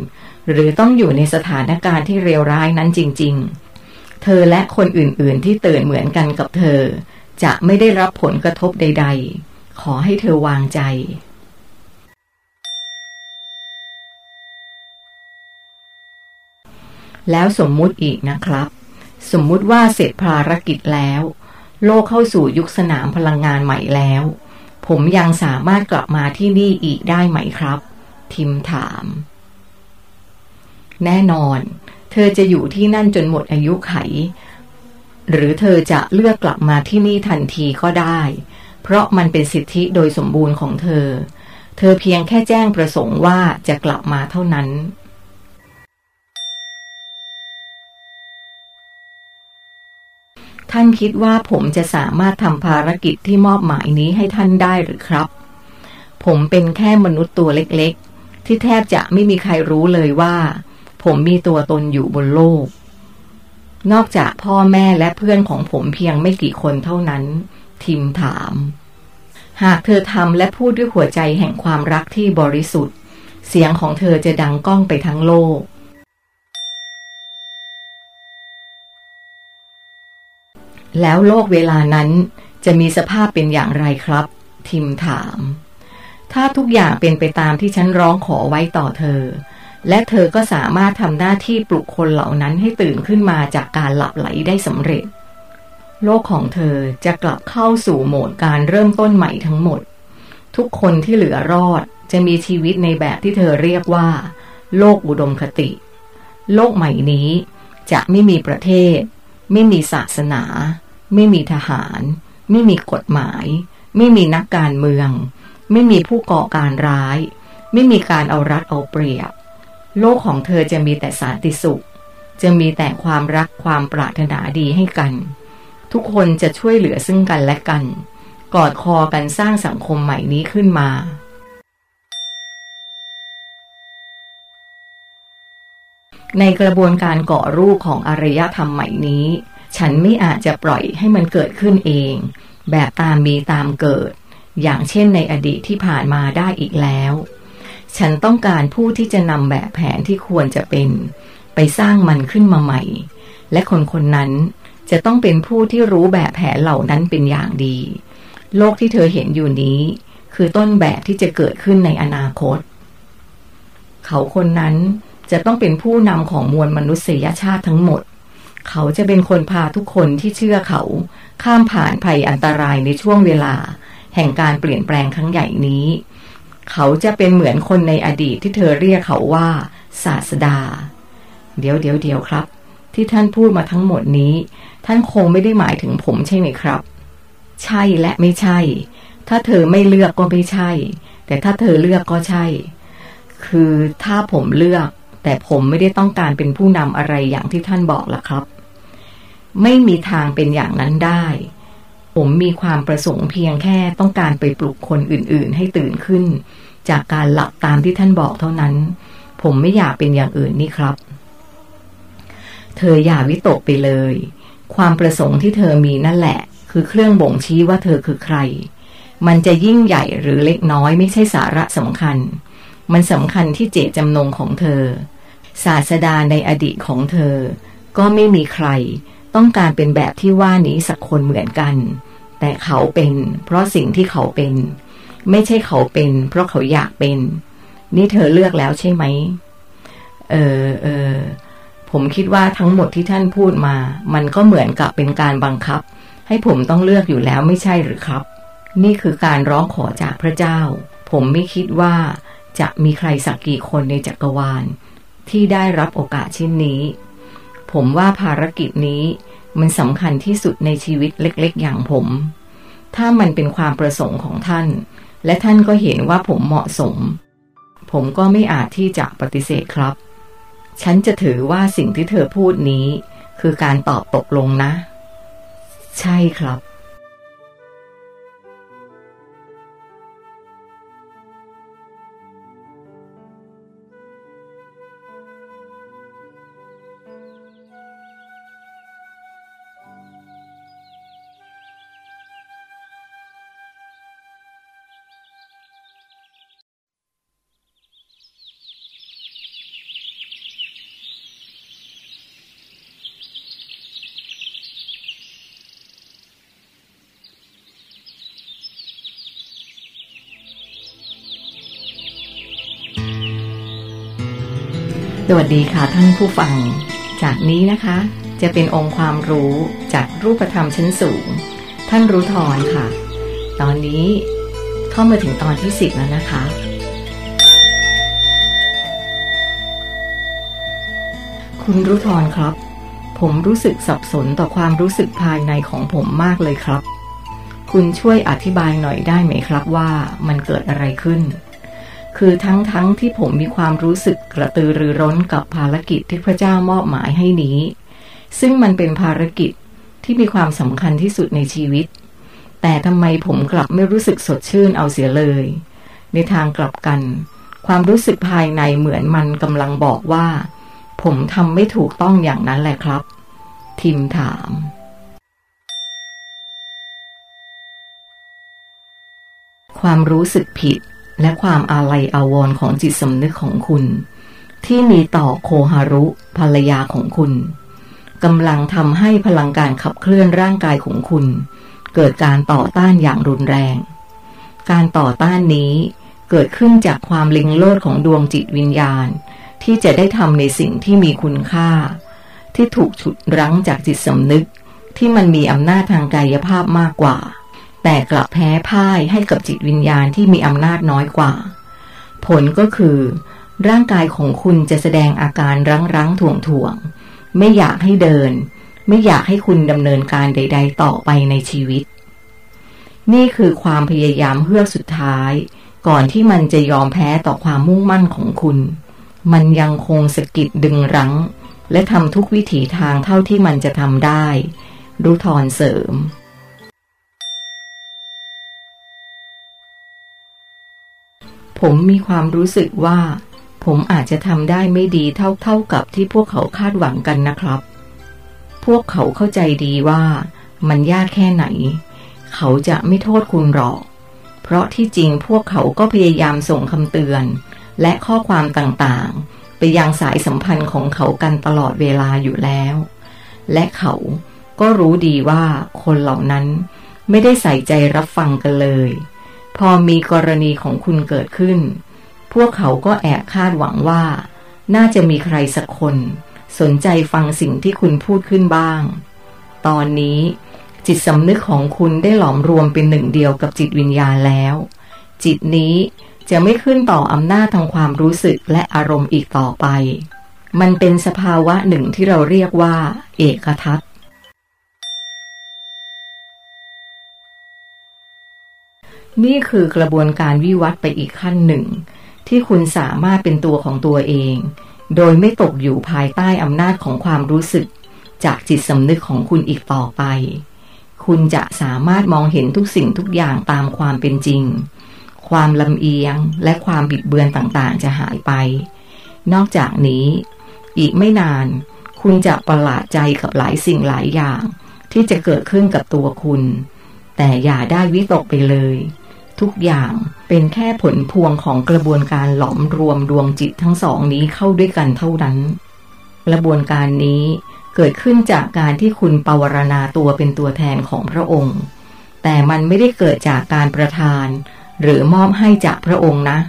หรือต้องอยู่ในสถานการณ์ที่เลวร้ายนั้นจริง ๆ เธอและคนอื่นๆที่ตื่นเหมือนกันกับเธอ จะไม่ได้รับผลกระทบใด ๆ ขอให้เธอวางใจ แล้วสมมุติอีกนะครับ สมมุติว่าเสร็จภารกิจแล้ว โลกเข้าสู่ยุคสนามพลังงานใหม่แล้ว ผมยังสามารถกลับมาที่นี่อีกได้ไหมครับ ทิมถาม แน่นอน เธอจะอยู่ที่นั่นจนหมดอายุไข หรือเธอจะเลือกกลับมาที่นี่ทันทีก็ได้ เพราะมันเป็นสิทธิโดยสมบูรณ์ของเธอ เธอเพียงแค่แจ้งประสงค์ว่าจะกลับมาเท่านั้นท่านคิดว่าผมจะสามารถทำภารกิจที่มอบหมายนี้ให้ท่านได้หรือครับ ผมเป็นแค่มนุษย์ตัวเล็กๆ ที่แทบจะไม่มีใครรู้เลยว่า ผมมีตัวตนอยู่บนโลก นอกจากพ่อแม่และเพื่อนของผมเพียงไม่กี่คนเท่านั้น ทิมถาม หากเธอทำและพูดด้วยหัวใจแห่งความรักที่บริสุทธิ์ เสียงของเธอจะดังก้องไปทั้งโลก แล้วโลกเวลานั้นจะมีสภาพเป็นอย่างไรครับ ทิมถาม ถ้าทุกอย่างเป็นไปตามที่ฉันร้องขอไว้ต่อเธอ และเธอก็สามารถทำหน้าที่ปลุกคนเหล่านั้นให้ตื่นขึ้นมาจากการหลับไหลได้สำเร็จ โลกของเธอจะกลับเข้าสู่โหมดการเริ่มต้นใหม่ทั้งหมด ทุกคนที่เหลือรอดจะมีชีวิตในแบบที่เธอเรียกว่า โลกอุดมคติ โลกใหม่นี้จะไม่มีประเทศ ไม่มีศาสนา ไม่มีทหาร ไม่มีกฎหมาย ไม่มีนักการเมือง ไม่มีผู้ก่อการร้าย ไม่มีการเอารัดเอาเปรียบ โลกของเธอจะมีแต่สันติสุข จะมีแต่ความรักความปรารถนาดีให้กัน ทุกคนจะช่วยเหลือซึ่งกันและกัน กอดคอกันสร้างสังคมใหม่นี้ขึ้นมาในกระบวนการก่อรูปของอารยธรรมใหม่นี้ ฉันไม่อาจจะปล่อยให้มันเกิดขึ้นเอง แบบตามมีตามเกิด อย่างเช่นในอดีตที่ผ่านมาได้อีกแล้ว ฉันต้องการผู้ที่จะนำแบบแผนที่ควรจะเป็น ไปสร้างมันขึ้นมาใหม่ และคนคนนั้นจะต้องเป็นผู้ที่รู้แบบแผนเหล่านั้นเป็นอย่างดี โลกที่เธอเห็นอยู่นี้ คือต้นแบบที่จะเกิดขึ้นในอนาคต เขาคนนั้นจะต้องเป็นผู้นำของมวลมนุษยชาติทั้งหมด เขาจะเป็นคนพาทุกคนที่เชื่อเขาข้ามผ่านภัยอันตรายในช่วงเวลา แห่งการเปลี่ยนแปลงครั้งใหญ่นี้ เขาจะเป็นเหมือนคนในอดีตที่เธอเรียกเขาว่าศาสดา เดี๋ยวเดี๋ยวเดี๋ยวครับ ที่ท่านพูดมาทั้งหมดนี้ ท่านคงไม่ได้หมายถึงผมใช่ไหมครับ ใช่และไม่ใช่ ถ้าเธอไม่เลือกก็ไม่ใช่ แต่ถ้าเธอเลือกก็ใช่ คือถ้าผมเลือก แต่ผมไม่ได้ต้องการเป็นผู้นำอะไรอย่างที่ท่านบอกล่ะครับ ไม่มีทางเป็นอย่างนั้นได้ ผมมีความประสงค์เพียงแค่ต้องการไปปลุกคนอื่นๆ ให้ตื่นขึ้น จากการหลับตามที่ท่านบอกเท่านั้น ผมไม่อยากเป็นอย่างอื่นนี่ครับ เธออย่าวิตกไปเลย ความประสงค์ที่เธอมีนั่นแหละ คือเครื่องบ่งชี้ว่าเธอคือใคร มันจะยิ่งใหญ่หรือเล็กน้อยไม่ใช่สาระสำคัญ มันสำคัญที่เจตจำนงของเธอ ศาสดาในอดีตของเธอ ก็ไม่มีใคร ต้องการเป็นแบบที่ว่านี้สักคนเหมือนกัน แต่เขาเป็น เพราะสิ่งที่เขาเป็น ไม่ใช่เขาเป็น เพราะเขาอยากเป็น นี่เธอเลือกแล้วใช่ไหมเออเออผมคิดว่าทั้งหมดที่ท่านพูดมา มันก็เหมือนกับเป็นการบังคับ ให้ผมต้องเลือกอยู่แล้วไม่ใช่หรือครับ นี่คือการร้องขอจากพระเจ้า ผมไม่คิดว่าจะมีใครสักกี่คนในจักรวาล ที่ได้รับโอกาสเช่นนี้ ผมว่าภารกิจนี้ มันสำคัญที่สุดในชีวิตเล็กๆ อย่างผม ถ้ามันเป็นความประสงค์ของท่าน และท่านก็เห็นว่าผมเหมาะสม ผมก็ไม่อาจที่จะปฏิเสธครับ ฉันจะถือว่าสิ่งที่เธอพูดนี้ คือการตอบตกลงนะ ใช่ครับ สวัสดีค่ะท่านผู้ฟัง จากนี้นะคะ จะเป็นองค์ความรู้จากรูปธรรมชั้นสูง ท่านรู้ทอนค่ะ ตอนนี้เข้ามาถึงตอนที่สิบแล้วนะคะ คุณรู้ทอนครับ ผมรู้สึกสับสนต่อความรู้สึกภายในของผมมากเลยครับ คุณช่วยอธิบายหน่อยได้ไหมครับว่ามันเกิดอะไรขึ้น คือทั้งๆทที่ผมมีความรู้สึกกระตือรือร้นกับภารกิจที่พระเจ้ามอบหมายให้นี้ ซึ่งมันเป็นภารกิจที่มีความสำคัญที่สุดในชีวิต แต่ทำไมผมกลับไม่รู้สึกสดชื่นเอาเสียเลย ในทางกลับกัน ความรู้สึกภายในเหมือนมันกำลังบอกว่า ผมทำไม่ถูกต้องอย่างนั้นแหละครับ ทิมถามความรู้สึกผิด และความอาลัยอาวรณ์ของจิตสำนึกของคุณ ที่มีต่อโคฮารุภรรยาของคุณกำลังทำให้พลังการขับเคลื่อนร่างกายของคุณ เกิดการต่อต้านอย่างรุนแรง การต่อต้านนี้เกิดขึ้นจากความลิงโลดของดวงจิตวิญญาณ ที่จะได้ทำในสิ่งที่มีคุณค่า ที่ถูกฉุดรั้งจากจิตสำนึก ที่มันมีอำนาจทางกายภาพมากกว่า แต่กลับแพ้พ่ายให้กับจิตวิญญาณที่มีอำนาจน้อยกว่า ผลก็คือ ร่างกายของคุณจะแสดงอาการรั้งรั้งถ่วงถ่วง ไม่อยากให้เดิน ไม่อยากให้คุณดำเนินการใด ๆ ต่อไปในชีวิต นี่คือความพยายามเฮือกสุดท้าย ก่อนที่มันจะยอมแพ้ต่อความมุ่งมั่นของคุณ มันยังคงสะกิดดึงรั้ง และทำทุกวิถีทางเท่าที่มันจะทำได้ รู้ทอนเสริม ผมมีความรู้สึกว่า ผมอาจจะทำได้ไม่ดีเท่าเท่ากับที่พวกเขาคาดหวังกันนะครับ พวกเขาเข้าใจดีว่ามันยากแค่ไหน เขาจะไม่โทษคุณหรอก เพราะที่จริงพวกเขาก็พยายามส่งคำเตือน และข้อความต่างๆ ไปยังสายสัมพันธ์ของเขากันตลอดเวลาอยู่แล้ว และเขาก็รู้ดีว่าคนเหล่านั้นไม่ได้ใส่ใจรับฟังกันเลย พอมีกรณีของคุณเกิดขึ้น พวกเขาก็แอบคาดหวังว่า น่าจะมีใครสักคน สนใจฟังสิ่งที่คุณพูดขึ้นบ้าง ตอนนี้จิตสำนึกของคุณได้หลอมรวมเป็นหนึ่งเดียวกับจิตวิญญาณแล้ว จิตนี้จะไม่ขึ้นต่ออำนาจทางความรู้สึกและอารมณ์อีกต่อไป มันเป็นสภาวะหนึ่งที่เราเรียกว่า เอกทัศ นี่คือกระบวนการวิวัฒไปอีกขั้นหนึ่ง ที่คุณสามารถเป็นตัวของตัวเอง โดยไม่ตกอยู่ภายใต้อำนาจของความรู้สึก จากจิตสำนึกของคุณอีกต่อไป คุณจะสามารถมองเห็นทุกสิ่งทุกอย่างตามความเป็นจริง ความลำเอียงและความบิดเบือนต่างๆ จะหายไป นอกจากนี้ อีกไม่นาน คุณจะประหลาดใจกับหลายสิ่งหลายอย่าง ที่จะเกิดขึ้นกับตัวคุณ แต่อย่าได้วิตกไปเลย ทุกอย่างเป็นแค่ผลพวงของกระบวนการหลอมรวมดวงจิตทั้งสองนี้เข้าด้วยกันเท่านั้น กระบวนการนี้เกิดขึ้นจากการที่คุณปวารณาตัวเป็นตัวแทนของพระองค์ แต่มันไม่ได้เกิดจากการประทาน หรือมอบให้จากพระองค์นะ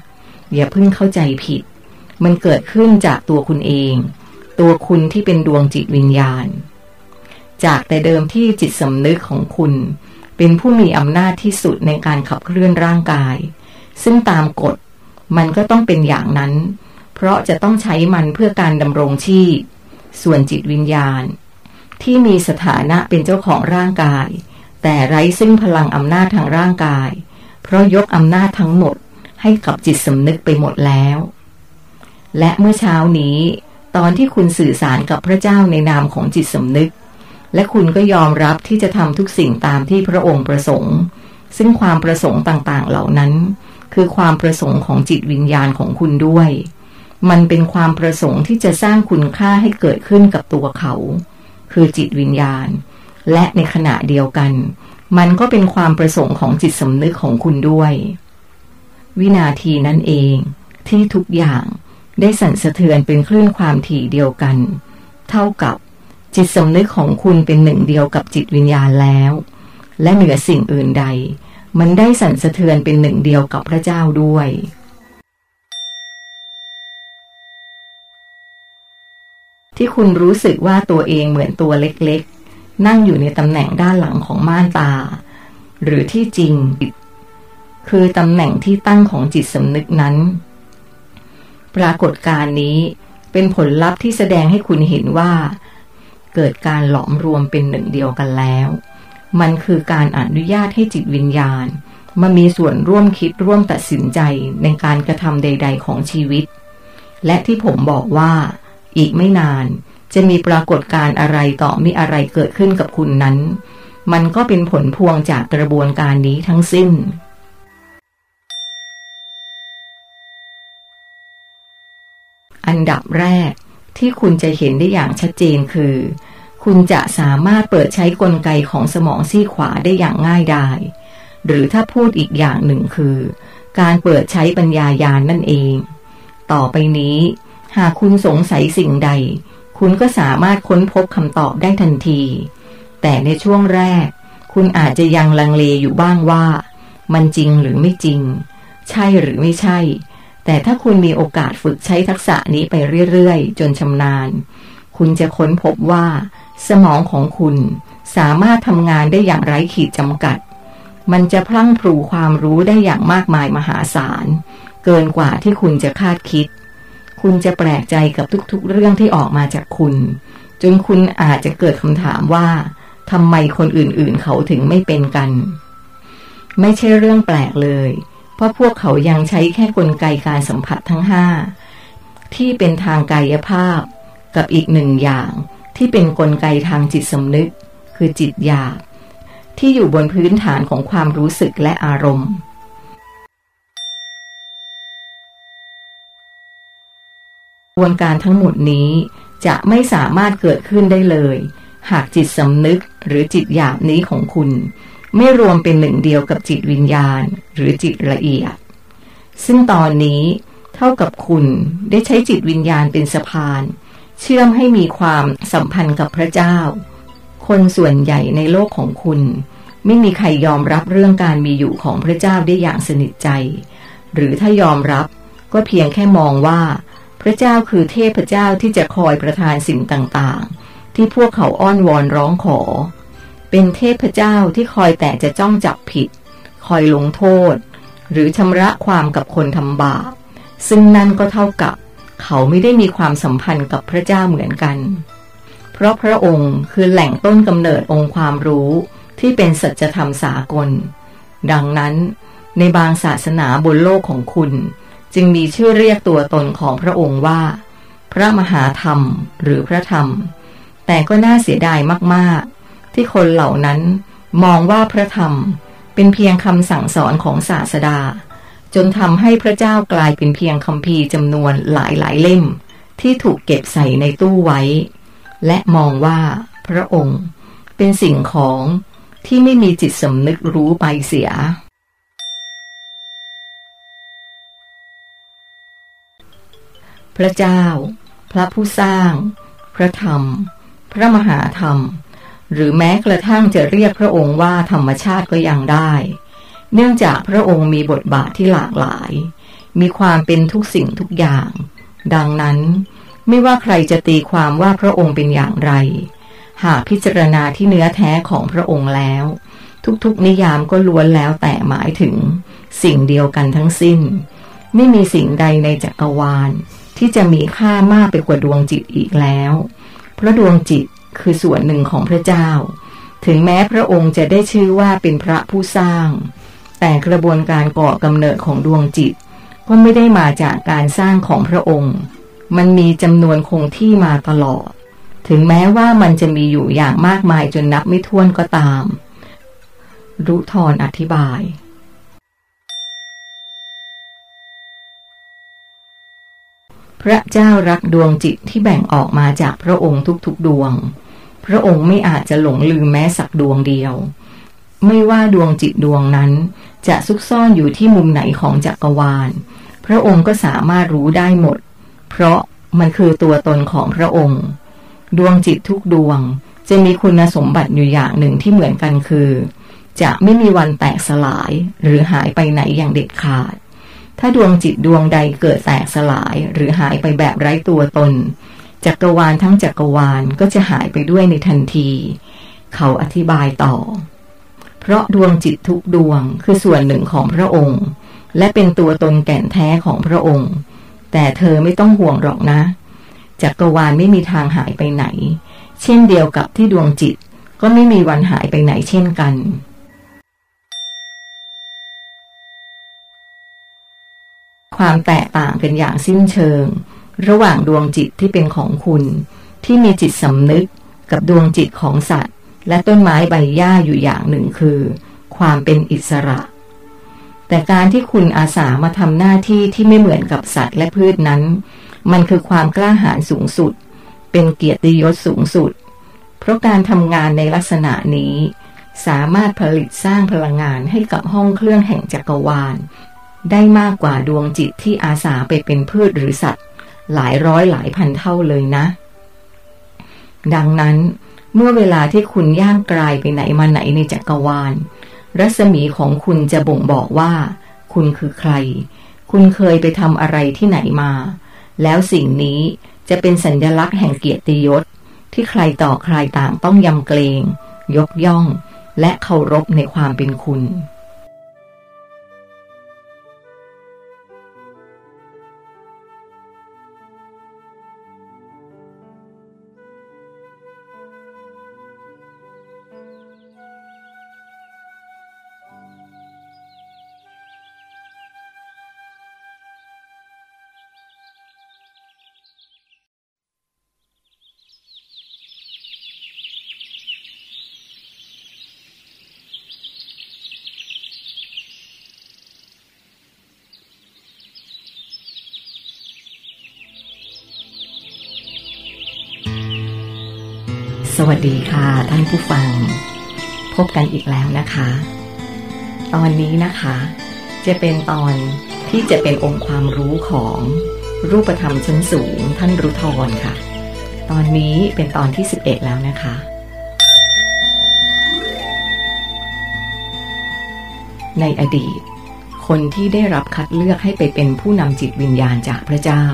อย่าเพิ่งเข้าใจผิด มันเกิดขึ้นจากตัวคุณเอง ตัวคุณที่เป็นดวงจิตวิญญาณ จากแต่เดิมที่จิตสำนึกของคุณ เป็นผู้มีอำนาจที่สุดในการขับเคลื่อนร่างกาย ซึ่งตามกฎมันก็ต้องเป็นอย่างนั้น เพราะจะต้องใช้มันเพื่อการดำรงชีพ ส่วนจิตวิญญาณ ที่มีสถานะเป็นเจ้าของร่างกาย แต่ไร้ซึ่งพลังอำนาจทางร่างกาย เพราะยกอำนาจทั้งหมดให้กับจิตสำนึกไปหมดแล้ว และเมื่อเช้านี้ ตอนที่คุณสื่อสารกับพระเจ้าในนามของจิตสำนึก และคุณก็ยอมรับที่จะทำทุกสิ่งตามที่พระองค์ประสงค์ ซึ่งความประสงค์ต่างๆ เหล่านั้น คือความประสงค์ของจิตวิญญาณของคุณด้วย มันเป็นความประสงค์ที่จะสร้างคุณค่าให้เกิดขึ้นกับตัวเขา คือจิตวิญญาณ และในขณะเดียวกัน มันก็เป็นความประสงค์ของจิตสำนึกของคุณด้วย วินาทีนั้นเอง ที่ทุกอย่างได้สั่นสะเทือนเป็นคลื่นความถี่เดียวกัน เท่ากับ จิตสำนึกของคุณเป็นหนึ่งเดียวกับจิตวิญญาณแล้ว และเหนือสิ่งอื่นใด มันได้สั่นสะเทือนเป็นหนึ่งเดียวกับพระเจ้าด้วยที่คุณรู้สึกว่าตัวเองเหมือนตัวเล็กๆ นั่งอยู่ในตำแหน่งด้านหลังของม่านตา หรือที่จริง คือตำแหน่งที่ตั้งของจิตสำนึกนั้น ปรากฏการณ์นี้เป็นผลลัพธ์ที่แสดงให้คุณเห็นว่า เกิดการหลอมรวมเป็นหนึ่งเดียวกันแล้ว มันคือการอนุญาตให้จิตวิญญาณมามีส่วนร่วมคิดร่วมตัดสินใจในการกระทำใด ๆ ของชีวิต และที่ผมบอกว่า อีกไม่นานจะมีปรากฏการอะไรต่อมีอะไรเกิดขึ้นกับคุณนั้น มันก็เป็นผลพวงจากกระบวนการนี้ทั้งสิ้นอันดับแรกที่คุณจะเห็นได้อย่างชัดเจนคือ คุณจะสามารถเปิดใช้กลไกของสมองซีขวาได้อย่างง่ายดาย หรือถ้าพูดอีกอย่างหนึ่งคือ การเปิดใช้ปัญญายาณนนั่นเอง ต่อไปนี้ หากคุณสงสัยสิ่งใด คุณก็สามารถค้นพบคำตอบได้ทันที แต่ในช่วงแรก คุณอาจจะยังลังเลอยู่บ้างว่า มันจริงหรือไม่จริง ใช่หรือไม่ใช่ แต่ถ้าคุณมีโอกาสฝึกใช้ทักษะนี้ไปเรื่อยๆ จนชำนาญคุณจะค้นพบว่า สมองของคุณสามารถทำงานได้อย่างไร้ขีดจำกัด มันจะพลั่งพลูความรู้ได้อย่างมากมายมหาศาล เกินกว่าที่คุณจะคาดคิด คุณจะแปลกใจกับทุกๆ เรื่องที่ออกมาจากคุณ จนคุณอาจจะเกิดคำถามว่าทำไมคนอื่นๆ เขาถึงไม่เป็นกัน ไม่ใช่เรื่องแปลกเลย เพราะพวกเขายังใช้แค่กลไกการสัมผัสทั้งห้าที่เป็นทางกายภาพ กับอีกหนึ่งอย่าง ที่เป็นนกลไกทางจิตสำนึก คือจิตหยาบที่อยู่บนพื้นฐานของความรู้สึกและอารมณ์ กระบวนการทั้งหมดนี้จะไม่สามารถเกิดขึ้นได้เลย หากจิตสำนึกหรือจิตหยาบนี้ของคุณ ไม่รวมเป็นหนึ่งเดียวกับจิตวิญญาณ หรือจิตละเอียด ซึ่งตอนนี้เท่ากับคุณได้ใช้จิตวิญญาณเป็นสะพาน เชื่อมให้มีความสัมพันธ์กับพระเจ้า คนส่วนใหญ่ในโลกของคุณ ไม่มีใครยอมรับเรื่องการมีอยู่ของพระเจ้าได้อย่างสนิทใจ หรือถ้ายอมรับก็เพียงแค่มองว่า พระเจ้าคือเทพเจ้าที่จะคอยประทานสิ่งต่างๆ ที่พวกเขาอ้อนวอนร้องขอ เป็นเทพเจ้าที่คอยแต่จะจ้องจับผิด คอยลงโทษ หรือชำระความกับคนทำบาปซึ่งนั่นก็เท่ากับ เขาไม่ได้มีความสัมพันธ์กับพระเจ้าเหมือนกัน เพราะพระองค์คือแหล่งต้นกำเนิดองค์ความรู้ที่เป็นสัจธรรมสากล ดังนั้น ในบางศาสนาบนโลกของคุณ จึงมีชื่อเรียกตัวตนของพระองค์ว่า พระมหาธรรมหรือพระธรรม แต่ก็น่าเสียดายมากๆ ที่คนเหล่านั้นมองว่าพระธรรมเป็นเพียงคำสั่งสอนของศาสดา จนทำให้พระเจ้ากลายเป็นเพียงคำพีจำนวนหลายหลายเล่ม ที่ถูกเก็บใส่ในตู้ไว้ และมองว่าพระองค์เป็นสิ่งของที่ไม่มีจิตสำนึกรู้ไปเสีย พระเจ้า พระผู้สร้าง พระธรรม พระมหาธรรม หรือแม้กระทั่งจะเรียกพระองค์ว่าธรรมชาติก็ยังได้ เนื่องจากพระองค์มีบทบาทที่หลากหลาย มีความเป็นทุกสิ่งทุกอย่าง ดังนั้น ไม่ว่าใครจะตีความว่าพระองค์เป็นอย่างไร หากพิจารณาที่เนื้อแท้ของพระองค์แล้ว ทุกๆนิยามก็ล้วนแล้วแต่หมายถึง สิ่งเดียวกันทั้งสิ้น ไม่มีสิ่งใดในจักรวาล ที่จะมีค่ามากไปกว่าดวงจิตอีกแล้ว เพราะดวงจิตคือส่วนหนึ่งของพระเจ้า ถึงแม้พระองค์จะได้ชื่อว่าเป็นพระผู้สร้าง แต่กระบวนการก่อกำเนิดของดวงจิต ก็ไม่ได้มาจากการสร้างของพระองค์ มันมีจำนวนคงที่มาตลอด ถึงแม้ว่ามันจะมีอยู่อย่างมากมายจนนับไม่ถ้วนก็ตาม รุทรอธิบายพระเจ้ารักดวงจิตที่แบ่งออกมาจากพระองค์ทุกๆดวง พระองค์ไม่อาจจะหลงลืมแม้สักดวงเดียว ไม่ว่าดวงจิตดวงนั้น จะซุกซ่อนอยู่ที่มุมไหนของจักรวาล พระองค์ก็สามารถรู้ได้หมด เพราะมันคือตัวตนของพระองค์ ดวงจิตทุกดวงจะมีคุณสมบัติอยู่อย่างหนึ่งที่เหมือนกันคือ จะไม่มีวันแตกสลายหรือหายไปไหนอย่างเด็ดขาด ถ้าดวงจิตดวงใดเกิดแตกสลายหรือหายไปแบบไร้ตัวตน จักรวาลทั้งจักรวาลก็จะหายไปด้วยในทันที เขาอธิบายต่อ เพราะดวงจิตทุกดวงคือส่วนหนึ่งของพระองค์ และเป็นตัวตนแก่นแท้ของพระองค์ แต่เธอไม่ต้องห่วงหรอกนะ จักรวาลไม่มีทางหายไปไหน เช่นเดียวกับที่ดวงจิตก็ไม่มีวันหายไปไหนเช่นกันความแตกต่างกันอย่างสิ้นเชิง ระหว่างดวงจิตที่เป็นของคุณ ที่มีจิตสำนึกกับดวงจิตของสัตว์ และต้นไม้ใบหญ้าอยู่อย่างหนึ่งคือ ความเป็นอิสระ แต่การที่คุณอาสามาทำหน้าที่ที่ไม่เหมือนกับสัตว์และพืชนั้น มันคือความกล้าหาญสูงสุด เป็นเกียรติยศสูงสุด เพราะการทำงานในลักษณะนี้ สามารถผลิตสร้างพลังงานให้กับห้องเครื่องแห่งจักรวาล ได้มากกว่าดวงจิตที่อาสาไปเป็นพืชหรือสัตว์ หลายร้อยหลายพันเท่าเลยนะ ดังนั้น เมื่อเวลาที่คุณย่างกลายไปไหนมาไหนในจักรวาล รัศมีของคุณจะบ่งบอกว่า คุณคือใคร คุณเคยไปทำอะไรที่ไหนมา แล้วสิ่งนี้จะเป็นสัญญลักษณ์แห่งเกียรติยศ ที่ใครต่อใครต่างต้องยำเกรง ยกย่อง และเคารพในความเป็นคุณ วัสดีค่ะ ท่านผู้ฟัง พบกันอีกแล้วนะคะ ตอนนี้นะคะ จะเป็นตอนที่จะเป็นองค์ความรู้ของรูปธรรมชั้นสูง ท่านรุทรค่ะ ตอนนี้เป็นตอนที่ 11 แล้วนะคะ ในอดีต คนที่ได้รับคัดเลือกให้ไปเป็นผู้นำจิตวิญญาณจากพระเจ้า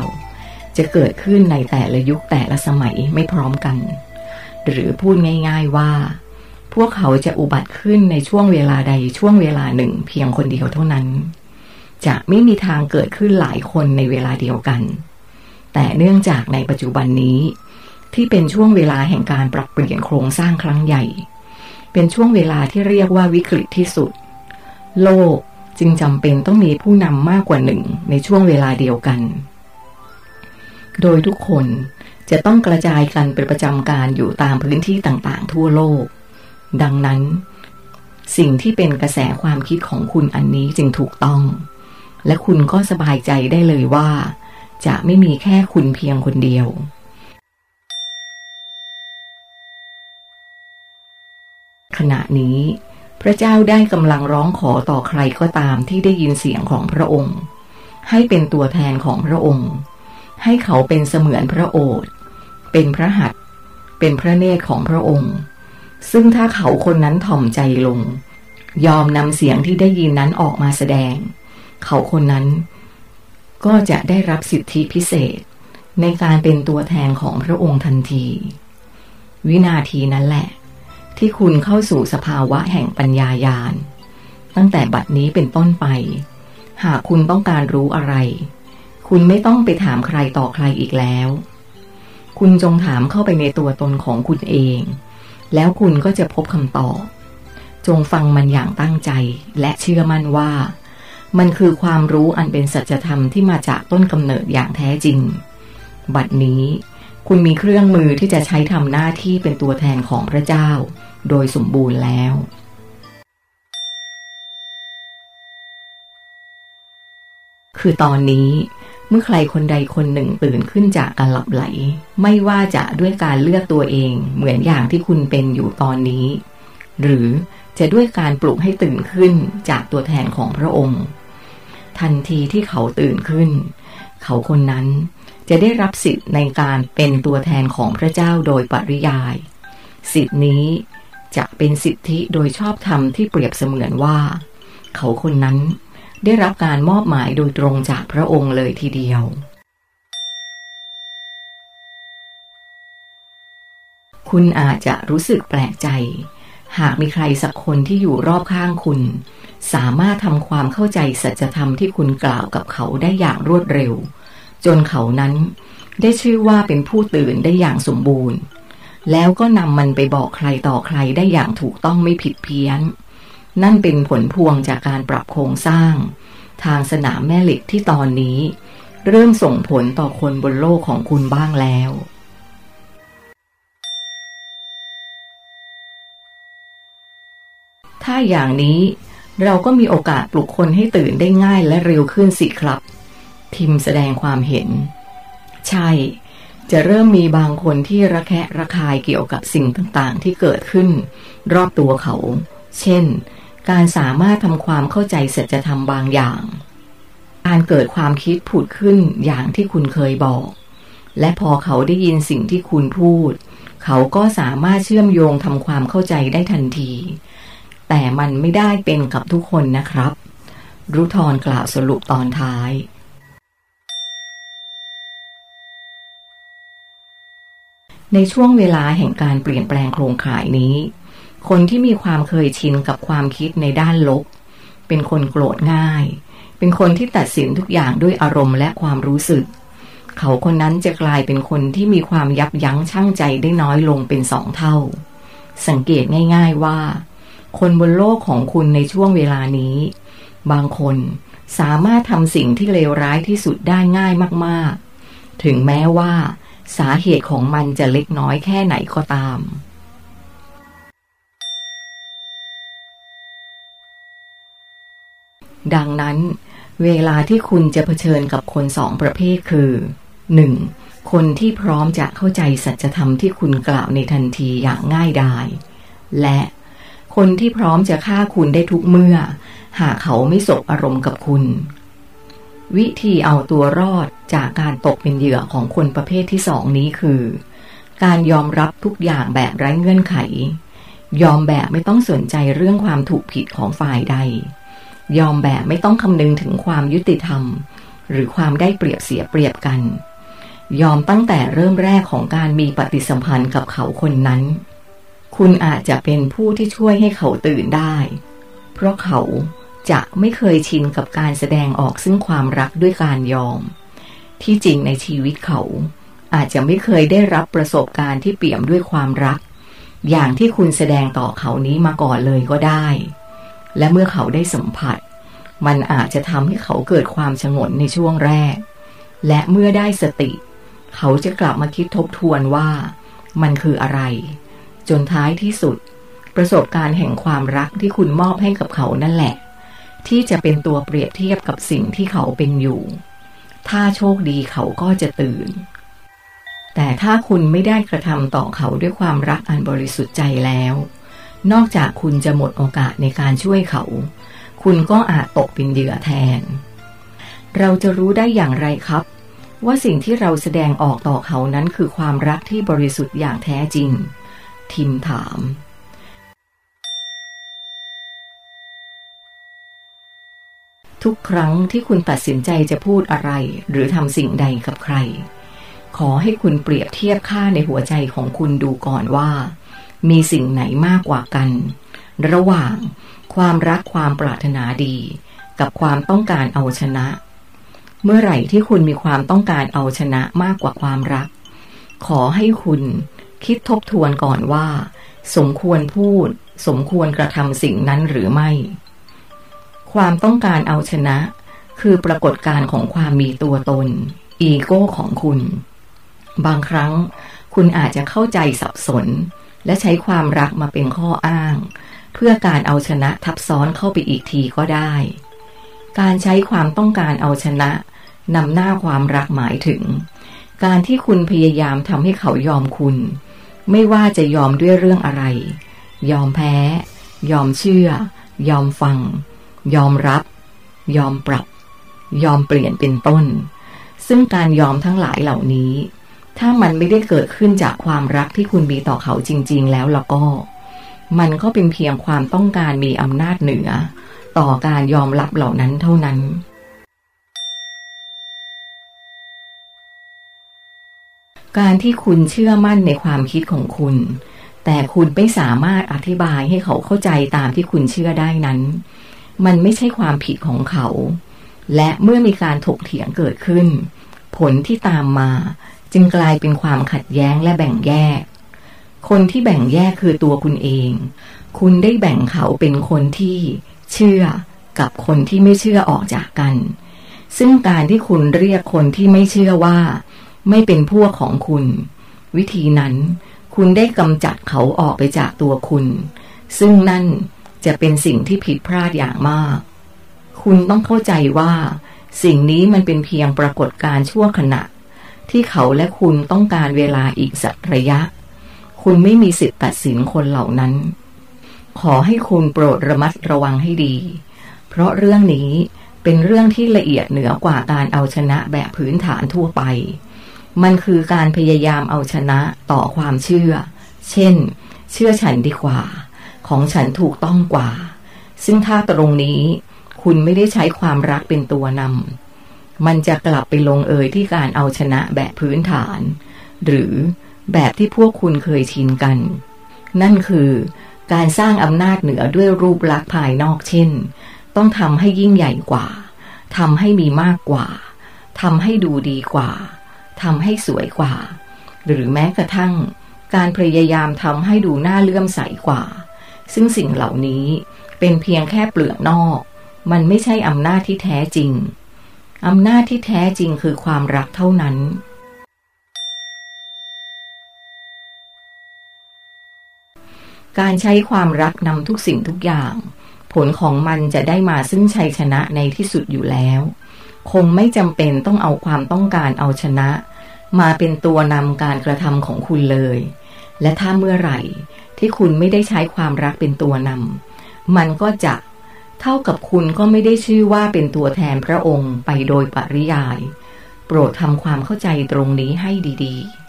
จะเกิดขึ้นในแต่ละยุคแต่ละสมัยไม่พร้อมกัน หรือพูดง่ายๆว่า พวกเขาจะอุบัติขึ้นในช่วงเวลาใดช่วงเวลาหนึ่ง เพียงคนเดียวเท่านั้น จะไม่มีทางเกิดขึ้นหลายคนในเวลาเดียวกัน แต่เนื่องจากในปัจจุบันนี้ ที่เป็นช่วงเวลาแห่งการปรับเปลี่ยนโครงสร้างครั้งใหญ่ เป็นช่วงเวลาที่เรียกว่าวิกฤตที่สุด โลกจึงจำเป็นต้องมีผู้นำมากกว่าหนึ่งในช่วงเวลาเดียวกัน โดยทุกคน จะต้องกระจายกันเป็นประจำการอยู่ตามพื้นที่ต่างๆ ทั่วโลก ดังนั้น สิ่งที่เป็นกระแสความคิดของคุณอันนี้จึงถูกต้อง และคุณก็สบายใจได้เลยว่า จะไม่มีแค่คุณเพียงคนเดียวขณะนี้ พระเจ้าได้กำลังร้องขอต่อใครก็ตามที่ได้ยินเสียงของพระองค์ ให้เป็นตัวแทนของพระองค์ ให้เขาเป็นเสมือนพระโอษฐ์ เป็นพระหัตถ์เป็นพระเนตรของพระองค์ ซึ่งถ้าเขาคนนั้นถ่อมใจลง ยอมนำเสียงที่ได้ยินนั้นออกมาแสดง เขาคนนั้นก็จะได้รับสิทธิพิเศษ ในการเป็นตัวแทนของพระองค์ทันที วินาทีนั้นแหละ ที่คุณเข้าสู่สภาวะแห่งปัญญายาณตั้งแต่บัดนี้เป็นต้นไป หากคุณต้องการรู้อะไร คุณไม่ต้องไปถามใครต่อใครอีกแล้ว คุณจงถามเข้าไปในตัวตนของคุณเอง แล้วคุณก็จะพบคำตอบ จงฟังมันอย่างตั้งใจ และเชื่อมั่นว่า มันคือความรู้อันเป็นสัจธรรมที่มาจากต้นกำเนิดอย่างแท้จริง บัดนี้คุณมีเครื่องมือที่จะใช้ทำหน้าที่เป็นตัวแทนของพระเจ้า โดยสมบูรณ์แล้วคือตอนนี้ เมื่อใครคนใดคนหนึ่งตื่นขึ้นจากการหลับไหล ไม่ว่าจะด้วยการเลือกตัวเองเหมือนอย่างที่คุณเป็นอยู่ตอนนี้ หรือจะด้วยการปลุกให้ตื่นขึ้นจากตัวแทนของพระองค์ ทันทีที่เขาตื่นขึ้น เขาคนนั้นจะได้รับสิทธิ์ในการเป็นตัวแทนของพระเจ้าโดยปริยาย สิทธินี้จะเป็นสิทธิโดยชอบธรรมที่เปรียบเสมือนว่า เขาคนนั้น ได้รับการมอบหมายโดยตรงจากพระองค์เลยทีเดียว คุณอาจจะรู้สึกแปลกใจ หากมีใครสักคนที่อยู่รอบข้างคุณ สามารถทำความเข้าใจสัจธรรมที่คุณกล่าวกับเขาได้อย่างรวดเร็ว จนเขานั้นได้ชื่อว่าเป็นผู้ตื่นได้อย่างสมบูรณ์ แล้วก็นำมันไปบอกใครต่อใครได้อย่างถูกต้องไม่ผิดเพี้ยน นั่นเป็นผลพวงจากการปรับโครงสร้าง ทางสนามแม่เหล็กที่ตอนนี้ เริ่มส่งผลต่อคนบนโลกของคุณบ้างแล้วถ้าอย่างนี้เราก็มีโอกาสปลุกคนให้ตื่นได้ง่ายและเร็วขึ้นสิครับ ทิมแสดงความเห็น ใช่ จะเริ่มมีบางคนที่ระแคะระคายเกี่ยวกับสิ่งต่างๆ ที่เกิดขึ้น รอบตัวเขา เช่น การสามารถทำความเข้าใจสัจธรรมบางอย่าง การเกิดความคิดผุดขึ้นอย่างที่คุณเคยบอก และพอเขาได้ยินสิ่งที่คุณพูด เขาก็สามารถเชื่อมโยงทำความเข้าใจได้ทันที แต่มันไม่ได้เป็นกับทุกคนนะครับ รุทรกล่าวสรุปตอนท้ายในช่วงเวลาแห่งการเปลี่ยนแปลงโครงข่ายนี้ คนที่มีความเคยชินกับความคิดในด้านลบ เป็นคนโกรธง่าย เป็นคนที่ตัดสินทุกอย่างด้วยอารมณ์และความรู้สึก เขาคนนั้นจะกลายเป็นคนที่มีความยับยั้งชั่งใจได้น้อยลงเป็นสองเท่า สังเกตง่าย ๆว่า คนบนโลกของคุณในช่วงเวลานี้ บางคนสามารถทำสิ่งที่เลวร้ายที่สุดได้ง่ายมาก ๆ ถึงแม้ว่า สาเหตุของมันจะเล็กน้อยแค่ไหนก็ตาม ดังนั้น เวลาที่คุณจะเผชิญกับคนสองประเภทคือ 1. คนที่พร้อมจะเข้าใจสัจธรรมที่คุณกล่าวในทันทีอย่างง่ายดาย และคนที่พร้อมจะฆ่าคุณได้ทุกเมื่อ หากเขาไม่สบอารมณ์กับคุณ วิธีเอาตัวรอดจากการตกเป็นเหยื่อของคนประเภทที่สองนี้คือ การยอมรับทุกอย่างแบบไร้เงื่อนไข ยอมแบบไม่ต้องสนใจเรื่องความถูกผิดของฝ่ายใด ยอมแบบไม่ต้องคำนึงถึงความยุติธรรม หรือความได้เปรียบเสียเปรียบกัน ยอมตั้งแต่เริ่มแรกของการมีปฏิสัมพันธ์กับเขาคนนั้น คุณอาจจะเป็นผู้ที่ช่วยให้เขาตื่นได้ เพราะเขาจะไม่เคยชินกับการแสดงออกซึ่งความรักด้วยการยอม ที่จริงในชีวิตเขา อาจจะไม่เคยได้รับประสบการณ์ที่เปี่ยมด้วยความรัก อย่างที่คุณแสดงต่อเขานี้มาก่อนเลยก็ได้ และเมื่อเขาได้สัมผัส มันอาจจะทำให้เขาเกิดความชงนในช่วงแรก และเมื่อได้สติ เขาจะกลับมาคิดทบทวนว่า มันคืออะไร จนท้ายที่สุด ประสบการณ์แห่งความรักที่คุณมอบให้กับเขานั่นแหละ ที่จะเป็นตัวเปรียบเทียบกับสิ่งที่เขาเป็นอยู่ ถ้าโชคดีเขาก็จะตื่น แต่ถ้าคุณไม่ได้กระทำต่อเขาด้วยความรักอันบริสุทธิ์ใจแล้ว นอกจากคุณจะหมดโอกาสในการช่วยเขา คุณก็อาจตกเป็นเหยื่อแทน เราจะรู้ได้อย่างไรครับ ว่าสิ่งที่เราแสดงออกต่อเขานั้นคือความรักที่บริสุทธิ์อย่างแท้จริง ทิมถามทุกครั้งที่คุณตัดสินใจจะพูดอะไร หรือทำสิ่งใดกับใคร ขอให้คุณเปรียบเทียบค่าในหัวใจของคุณดูก่อนว่า มีสิ่งไหนมากกว่ากัน ระหว่างความรักความปรารถนาดี กับความต้องการเอาชนะ เมื่อไหร่ที่คุณมีความต้องการเอาชนะมากกว่าความรัก ขอให้คุณคิดทบทวนก่อนว่า สมควรพูด สมควรกระทำสิ่งนั้นหรือไม่ ความต้องการเอาชนะ คือปรากฏการณ์ของความมีตัวตน อีโก้ของคุณ บางครั้งคุณอาจจะเข้าใจสับสน และใช้ความรักมาเป็นข้ออ้าง เพื่อการเอาชนะทับซ้อนเข้าไปอีกทีก็ได้ การใช้ความต้องการเอาชนะนำหน้าความรักหมายถึง การที่คุณพยายามทำให้เขายอมคุณ ไม่ว่าจะยอมด้วยเรื่องอะไร ยอมแพ้ ยอมเชื่อ ยอมฟัง ยอมรับ ยอมปรับ ยอมเปลี่ยนเป็นต้น ซึ่งการยอมทั้งหลายเหล่านี้ ถ้ามันไม่ได้เกิดขึ้นจากความรักที่คุณมีต่อเขาจริง ๆ แล้วล่ะก็ มันก็เป็นเพียงความต้องการมีอำนาจเหนือ ต่อการยอมรับเหล่านั้นเท่านั้นการที่คุณเชื่อมั่นในความคิดของคุณ แต่คุณไม่สามารถอธิบายให้เขาเข้าใจตามที่คุณเชื่อได้นั้น มันไม่ใช่ความผิดของเขา และเมื่อมีการถกเถียงเกิดขึ้น ผลที่ตามมา จึงกลายเป็นความขัดแย้งและแบ่งแยก คนที่แบ่งแยกคือตัวคุณเอง คุณได้แบ่งเขาเป็นคนที่เชื่อกับคนที่ไม่เชื่อออกจากกัน ซึ่งการที่คุณเรียกคนที่ไม่เชื่อว่า ไม่เป็นพวกของคุณ วิธีนั้นคุณได้กำจัดเขาออกไปจากตัวคุณ ซึ่งนั่นจะเป็นสิ่งที่ผิดพลาดอย่างมาก คุณต้องเข้าใจว่า สิ่งนี้มันเป็นเพียงปรากฏการชั่วขณะ ที่เขาและคุณต้องการเวลาอีกสักระยะ คุณไม่มีสิทธิ์ตัดสินคนเหล่านั้น ขอให้คุณโปรดระมัดระวังให้ดี เพราะเรื่องนี้เป็นเรื่องที่ละเอียดเหนือกว่าการเอาชนะแบบพื้นฐานทั่วไป มันคือการพยายามเอาชนะต่อความเชื่อ เช่น เชื่อฉันดีกว่า ของฉันถูกต้องกว่า ซึ่งถ้าตรงนี้ คุณไม่ได้ใช้ความรักเป็นตัวนำ มันจะกลับไปลงเอยที่การเอาชนะแบบพื้นฐาน หรือแบบที่พวกคุณเคยชินกัน นั่นคือการสร้างอำนาจเหนือด้วยรูปลักษณ์ภายนอกเช่น ต้องทำให้ยิ่งใหญ่กว่าทำให้มีมากกว่าทำให้ดูดีกว่าทำให้สวยกว่า หรือแม้กระทั่ง การพยายามทำให้ดูน่าเลื่อมใสกว่า ซึ่งสิ่งเหล่านี้เป็นเพียงแค่เปลือกนอก มันไม่ใช่อำนาจที่แท้จริง อำนาจที่แท้จริงคือความรักเท่านั้น การใช้ความรักนำทุกสิ่งทุกอย่าง ผลของมันจะได้มาซึ่งชัยชนะในที่สุดอยู่แล้ว คงไม่จำเป็นต้องเอาความต้องการเอาชนะ มาเป็นตัวนำการกระทำของคุณเลย และถ้าเมื่อไหร่ที่คุณไม่ได้ใช้ความรักเป็นตัวนำมันก็จะ เท่ากับคุณก็ไม่ได้ชื่อว่าเป็นตัวแทนพระองค์ไปโดยปริยาย โปรดทำความเข้าใจตรงนี้ให้ดี ๆ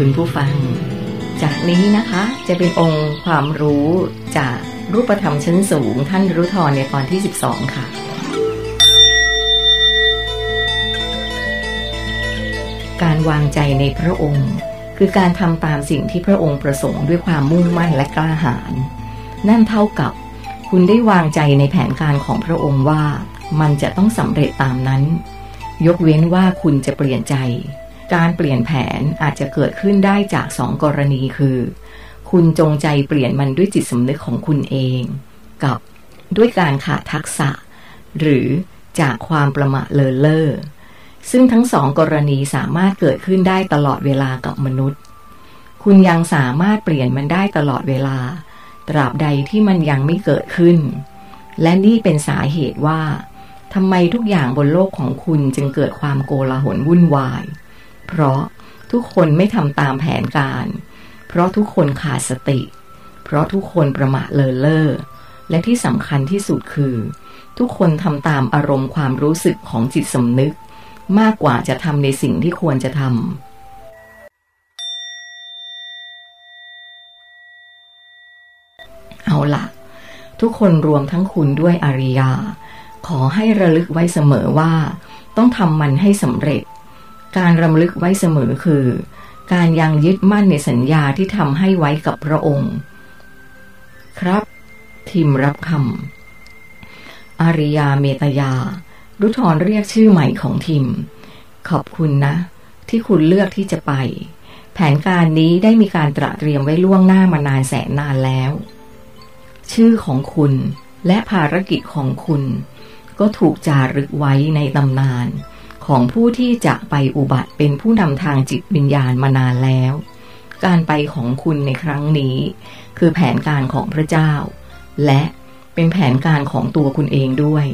คุณผู้ฟัง จากนี้นะคะจะเป็นองค์ความรู้จากรูปธรรมชั้นสูง ท่านรุทรในตอนที่ 12 ค่ะ การวางใจในพระองค์ คือการทำตามสิ่งที่พระองค์ประสงค์ด้วยความมุ่งมั่นและกล้าหาญนั่นเท่ากับคุณได้วางใจในแผนการของพระองค์ว่า มันจะต้องสำเร็จตามนั้น ยกเว้นว่าคุณจะเปลี่ยนใจ การเปลี่ยนแผนอาจจะเกิดขึ้นได้จากสองกรณีคือ คุณจงใจเปลี่ยนมันด้วยจิตสำนึกของคุณเอง กับด้วยการขาดทักษะ หรือจากความประมาทเลอเล่อซึ่งทั้งสองกรณีสามารถเกิดขึ้นได้ตลอดเวลากับมนุษย์ คุณยังสามารถเปลี่ยนมันได้ตลอดเวลา ตราบใดที่มันยังไม่เกิดขึ้น และนี่เป็นสาเหตุว่าทำไมทุกอย่างบนโลกของคุณจึงเกิดความโกลาหลวุ่นวาย เพราะทุกคนไม่ทำตามแผนการ เพราะทุกคนขาดสติ เพราะทุกคนประมาทเลอเล่อและที่สำคัญที่สุดคือ ทุกคนทำตามอารมณ์ความรู้สึกของจิตสำนึก มากกว่าจะทำในสิ่งที่ควรจะทำเอาละทุกคนรวมทั้งคุณด้วยอริยา ขอให้ระลึกไว้เสมอว่า ต้องทำมันให้สำเร็จ การรำลึกไว้เสมอคือ การยังยึดมั่นในสัญญาที่ทำให้ไว้กับพระองค์ ครับทิมรับคำอาริยาเมตยา รุทรเรียกชื่อใหม่ของทิมขอบคุณนะ ที่คุณเลือกที่จะไป แผนการนี้ได้มีการตระเตรียมไว้ล่วงหน้ามานานแสนนานแล้ว ชื่อของคุณและภารกิจของคุณ ก็ถูกจารึกไว้ในตำนาน ของผู้ที่จะไปอุบัติเป็นผู้นำทางจิตวิญญาณมานานแล้ว การไปของคุณในครั้งนี้ คือแผนการของพระเจ้า และเป็นแผนการของตัวคุณเองด้วย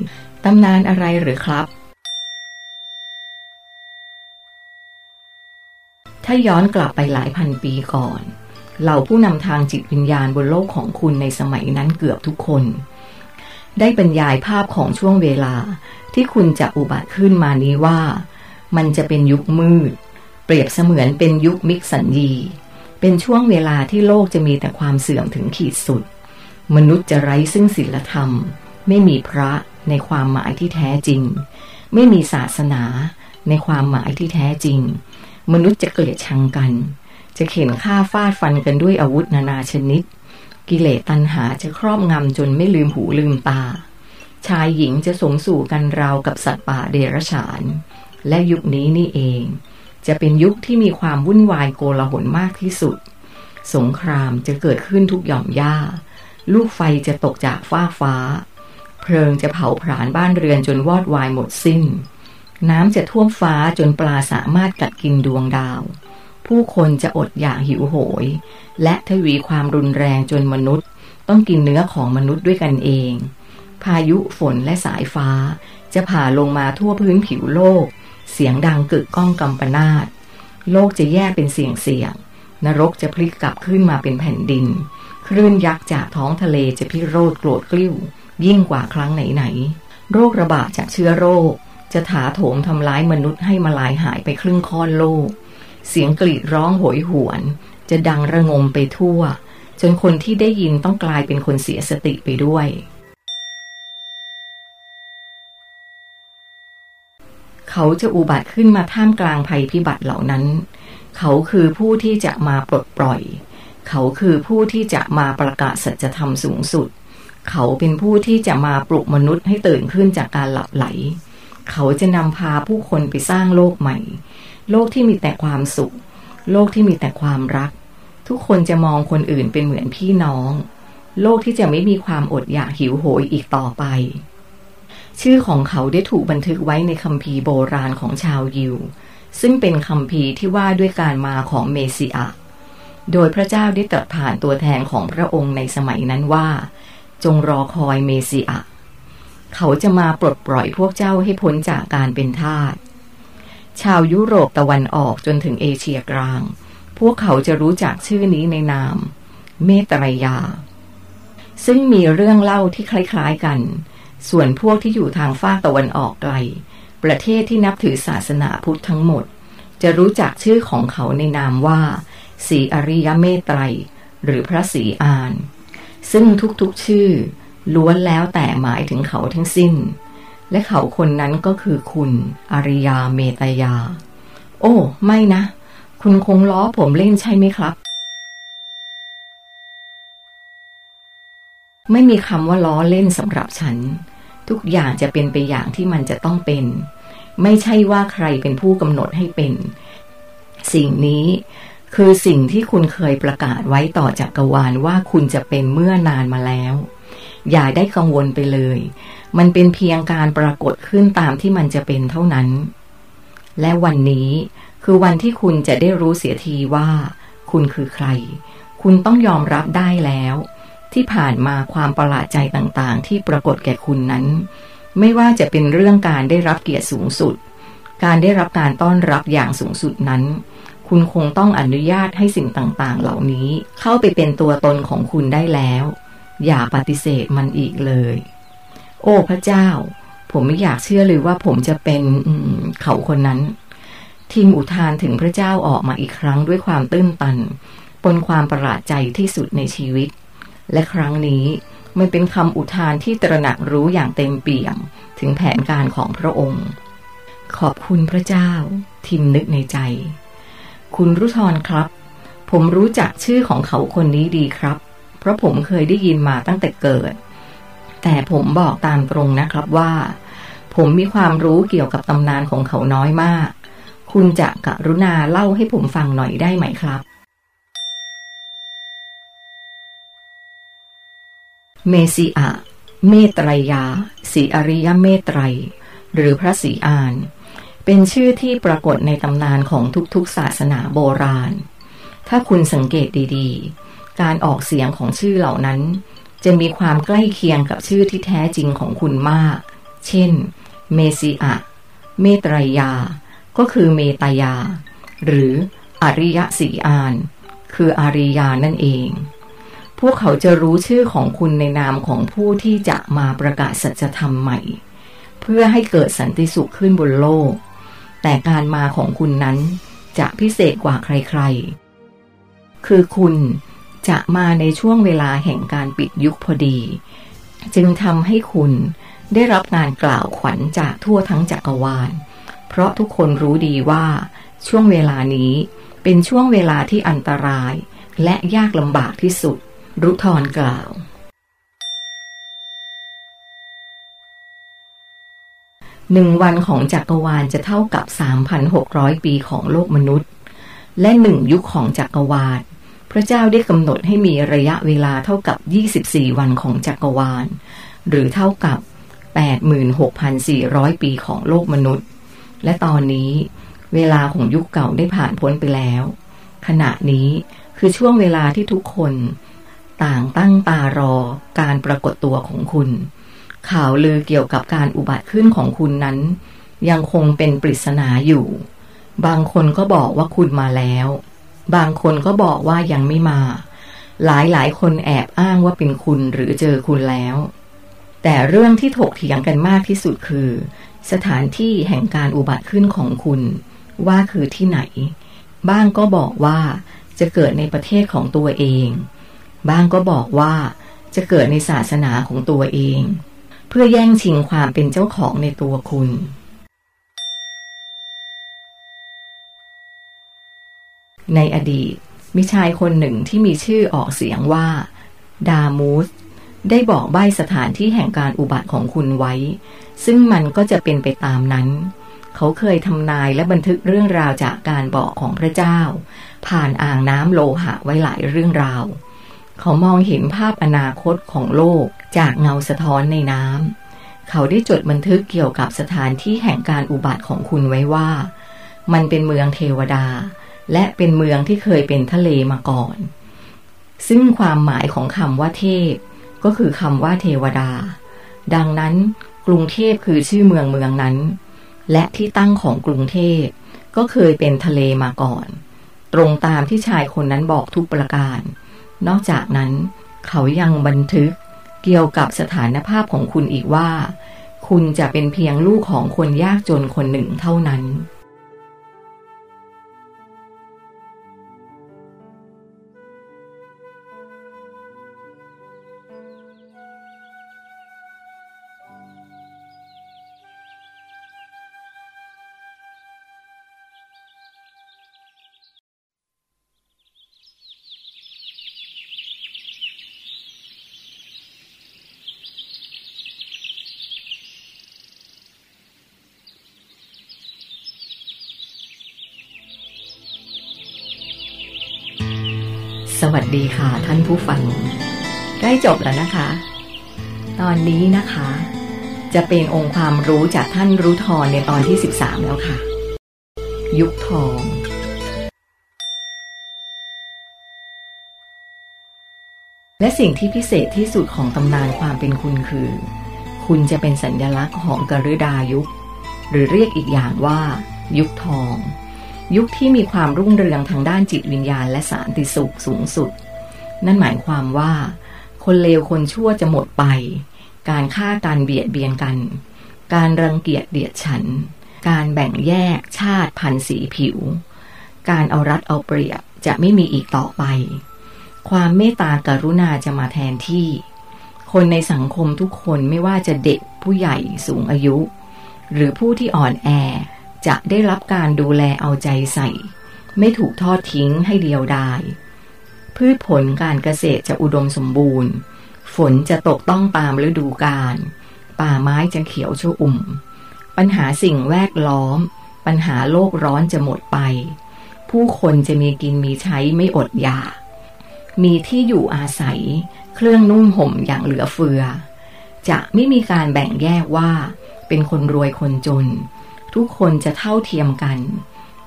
ตำนานอะไรหรือครับ ถ้าย้อนกลับไปหลายพันปีก่อน เหล่าผู้นำทางจิตวิญญาณบนโลกของคุณในสมัยนั้นเกือบทุกคน ได้บรรยายภาพของช่วงเวลาที่คุณจะอุบัติขึ้นมานี้ว่า มันจะเป็นยุคมืด เปรียบเสมือนเป็นยุคมิกสัญญี เป็นช่วงเวลาที่โลกจะมีแต่ความเสื่อมถึงขีดสุด มนุษย์จะไร้ซึ่งศีลธรรม ไม่มีพระในความหมายที่แท้จริง ไม่มีศาสนาในความหมายที่แท้จริง มนุษย์จะเกลียดชังกัน จะเข็นฆ่าฟาดฟันกันด้วยอาวุธนานาชนิด กิเลสตัณหาจะครอบงำจนไม่ลืมหูลืมตา ชายหญิงจะสมสู่กันราวกับสัตว์ป่าเดรัจฉาน และยุคนี้นี่เอง จะเป็นยุคที่มีความวุ่นวายโกลาหลมากที่สุด สงครามจะเกิดขึ้นทุกหย่อมหญ้า ลูกไฟจะตกจากฟ้าฟ้า เพลิงจะเผาผลาญบ้านเรือนจนวอดวายหมดสิ้น น้ำจะท่วมฟ้าจนปลาสามารถกัดกินดวงดาว ผู้คนจะอดอยากหิวโหย และทวีความรุนแรงจนมนุษย์ ต้องกินเนื้อของมนุษย์ด้วยกันเอง พายุฝนและสายฟ้า จะผ่าลงมาทั่วพื้นผิวโลก เสียงดังกึกก้องกำปนาตโลกจะแยกเป็นเสียงเสียง นรกจะพลิกกลับขึ้นมาเป็นแผ่นดิน คลื่นยักษ์จากท้องทะเลจะพิโรธโกรธกลิ้ว ยิ่งกว่าครั้งไหนๆ โรคระบาดจากเชื้อโรค จะถาโถมทำร้ายมนุษย์ให้มาลายหายไปครึ่งค่อนโลก เสียงกรีดร้องโหยหวน จะดังระงมไปทั่ว จนคนที่ได้ยินต้องกลายเป็นคนเสียสติไปด้วย เขาจะอุบัติขึ้นมาท่ามกลางภัยพิบัติเหล่านั้น เขาคือผู้ที่จะมาปลดปล่อย เขาคือผู้ที่จะมาประกาศสัจธรรมสูงสุด เขาเป็นผู้ที่จะมาปลุกมนุษย์ให้ตื่นขึ้นจากการหลับไหล เขาจะนำพาผู้คนไปสร้างโลกใหม่ โลกที่มีแต่ความสุข โลกที่มีแต่ความรัก ทุกคนจะมองคนอื่นเป็นเหมือนพี่น้อง โลกที่จะไม่มีความอดอยากหิวโหยอีกต่อไป ชื่อของเขาได้ถูกบันทึกไว้ในคัมภีร์โบราณของชาวยิว ซึ่งเป็นคัมภีร์ที่ว่าด้วยการมาของเมสิอาโดยพระเจ้าได้ตรัสผ่านตัวแทนของพระองค์ในสมัยนั้นว่า จงรอคอยเมสิอะเขาจะมาปลดปล่อยพวกเจ้าให้พ้นจากการเป็นทาส ชาวยุโรปตะวันออกจนถึงเอเชียกลาง พวกเขาจะรู้จักชื่อนี้ในนาม เมตรยา ซึ่งมีเรื่องเล่าที่คล้ายๆกัน ส่วนพวกที่อยู่ทางฝากตะวันออกไกล ประเทศที่นับถือศาสนาพุทธทั้งหมด จะรู้จักชื่อของเขาในนามว่าสีอริยเมตไตร หรือพระสีอาน ซึ่งทุกๆชื่อล้วนแล้วแต่หมายถึงเขาทั้งสิ้น และเขาคนนั้นก็คือคุณอริยาเมตยา โอ้ ไม่นะ คุณคงล้อผมเล่นใช่ไหมครับ ไม่มีคำว่าล้อเล่นสำหรับฉัน ทุกอย่างจะเป็นไปอย่างที่มันจะต้องเป็น ไม่ใช่ว่าใครเป็นผู้กำหนดให้เป็น สิ่งนี้คือสิ่งที่คุณเคยประกาศไว้ต่อจักรวาลว่าคุณจะเป็นเมื่อนานมาแล้ว อย่าได้กังวลไปเลย มันเป็นเพียงการปรากฏขึ้นตามที่มันจะเป็นเท่านั้น และวันนี้คือวันที่คุณจะได้รู้เสียทีว่า คุณคือใคร คุณต้องยอมรับได้แล้ว ที่ผ่านมาความประหลาดใจต่างๆ ที่ปรากฏแก่คุณนั้น ไม่ว่าจะเป็นเรื่องการได้รับเกียรติสูงสุด การได้รับการต้อนรับอย่างสูงสุดนั้น คุณคงต้องอนุญาตให้สิ่งต่างๆ เหล่านี้เข้าไปเป็นตัวตนของคุณได้แล้ว อย่าปฏิเสธมันอีกเลย โอ้พระเจ้า ผมไม่อยากเชื่อเลยว่าผมจะเป็นเขาคนนั้น ทีมอุทานถึงพระเจ้าออกมาอีกครั้งด้วยความตื้นตันปนความประหลาดใจที่สุดในชีวิต และครั้งนี้มันเป็นคำอุทานที่ตระหนักรู้อย่างเต็มเปี่ยม ถึงแผนการของพระองค์ ขอบคุณพระเจ้า ทิมนึกในใจ คุณรุทรครับ ผมรู้จักชื่อของเขาคนนี้ดีครับ เพราะผมเคยได้ยินมาตั้งแต่เกิด แต่ผมบอกตามตรงนะครับว่า ผมมีความรู้เกี่ยวกับตำนานของเขาน้อยมาก คุณจะกรุณาเล่าให้ผมฟังหน่อยได้ไหมครับ เมสิอะ เมตรยาสีอริยเมตรัยหรือพระสีอาน เป็นชื่อที่ปรากฏในตำนานของทุกๆศาสนาโบราณ ถ้าคุณสังเกตดีๆ การออกเสียงของชื่อเหล่านั้น จะมีความใกล้เคียงกับชื่อที่แท้จริงของคุณมาก เช่น เมซิอะ เมตรยา ก็คือเมตยา หรืออริยสีอาน คืออาริยานั่นเอง พวกเขาจะรู้ชื่อของคุณในนามของผู้ที่จะมาประกาศสัจธรรมใหม่ เพื่อให้เกิดสันติสุขขึ้นบนโลก แต่การมาของคุณนั้นจะพิเศษกว่าใครๆ คือคุณ จะมาในช่วงเวลาแห่งการปิดยุคพอดี จึงทำให้คุณได้รับงานกล่าวขวัญจากทั่วทั้งจักรวาล เพราะทุกคนรู้ดีว่าช่วงเวลานี้เป็นช่วงเวลาที่อันตราย และยากลำบากที่สุด รุทรกล่าว หนึ่งวันของจักรวาลจะเท่ากับ 3,600 ปีของโลกมนุษย์ และหนึ่งยุคของจักรวาล พระเจ้าได้กำหนดให้มีระยะเวลาเท่ากับ 24 วันของจักรวาล หรือเท่ากับ 86,400 ปีของโลกมนุษย์ และตอนนี้เวลาของยุคเก่าได้ผ่านพ้นไปแล้ว ขณะนี้คือช่วงเวลาที่ทุกคน ต่างตั้งตารอการปรากฏตัวของคุณ ข่าวลือเกี่ยวกับการอุบัติขึ้นของคุณนั้น ยังคงเป็นปริศนาอยู่ บางคนก็บอกว่าคุณมาแล้ว บางคนก็บอกว่ายังไม่มา หลายหลายคนแอบอ้างว่าเป็นคุณหรือเจอคุณแล้ว แต่เรื่องที่ถกเถียงกันมากที่สุดคือ สถานที่แห่งการอุบัติขึ้นของคุณ ว่าคือที่ไหน บ้างก็บอกว่าจะเกิดในประเทศของตัวเอง บ้างก็บอกว่าจะเกิดในศาสนาของตัวเอง เพื่อแย่งชิงความเป็นเจ้าของในตัวคุณ ในอดีต มีชายคนหนึ่งที่มีชื่อออกเสียงว่า ดามูส ได้บอกใบสถานที่แห่งการอุบัติของคุณไว้ ซึ่งมันก็จะเป็นไปตามนั้น เขาเคยทำนายและบันทึกเรื่องราวจากการบอกของพระเจ้า ผ่านอ่างน้ำโลหะไว้หลายเรื่องราว เขามองเห็นภาพอนาคตของโลกจากเงาสะท้อนในน้ำเขาได้จดบันทึกเกี่ยวกับสถานที่แห่งการอุบัติของคุณไว้ว่า มันเป็นเมืองเทวดา และเป็นเมืองที่เคยเป็นทะเลมาก่อน ซึ่งความหมายของคำว่าเทพ ก็คือคำว่าเทวดา ดังนั้นกรุงเทพคือชื่อเมืองเมืองนั้น และที่ตั้งของกรุงเทพก็เคยเป็นทะเลมาก่อน ตรงตามที่ชายคนนั้นบอกทุกประการ นอกจากนั้น เขายังบันทึกเกี่ยวกับสถานภาพของคุณอีกว่า คุณจะเป็นเพียงลูกของคนยากจนคนหนึ่งเท่านั้น ผู้ฟัง ใกล้จบแล้วนะคะ ตอนนี้นะคะ จะเป็นองค์ความรู้จากท่านรู้ทอในตอนที่ 13 แล้วค่ะ ยุคทองและสิ่งที่พิเศษที่สุดของตำนานความเป็นคุณคือ คุณจะเป็นสัญลักษณ์ของกฤดายุค หรือเรียกอีกอย่างว่า ยุคทอง ยุคที่มีความรุ่งเรืองทางด้านจิตวิญญาณและสารติสุขสูงสุด นั่นหมายความว่า คนเลวคนชั่วจะหมดไป การฆ่าการเบียดเบียนกัน การรังเกียจเดียดฉัน การแบ่งแยกชาติพันธุ์สีผิว การเอารัดเอาเปรียบจะไม่มีอีกต่อไป ความเมตตากรุณาจะมาแทนที่ คนในสังคมทุกคนไม่ว่าจะเด็กผู้ใหญ่สูงอายุ หรือผู้ที่อ่อนแอจะได้รับการดูแลเอาใจใส่ ไม่ถูกทอดทิ้งให้เดียวดาย พืชผลการเกษตรจะอุดมสมบูรณ์ ฝนจะตกต้องตามฤดูกาล ป่าไม้จะเขียวชอุ่ม ปัญหาสิ่งแวดล้อม ปัญหาโลกร้อนจะหมดไป ผู้คนจะมีกินมีใช้ไม่อดอยาก มีที่อยู่อาศัย เครื่องนุ่งห่มอย่างเหลือเฟือ จะไม่มีการแบ่งแยกว่าเป็นคนรวยคนจน ทุกคนจะเท่าเทียมกัน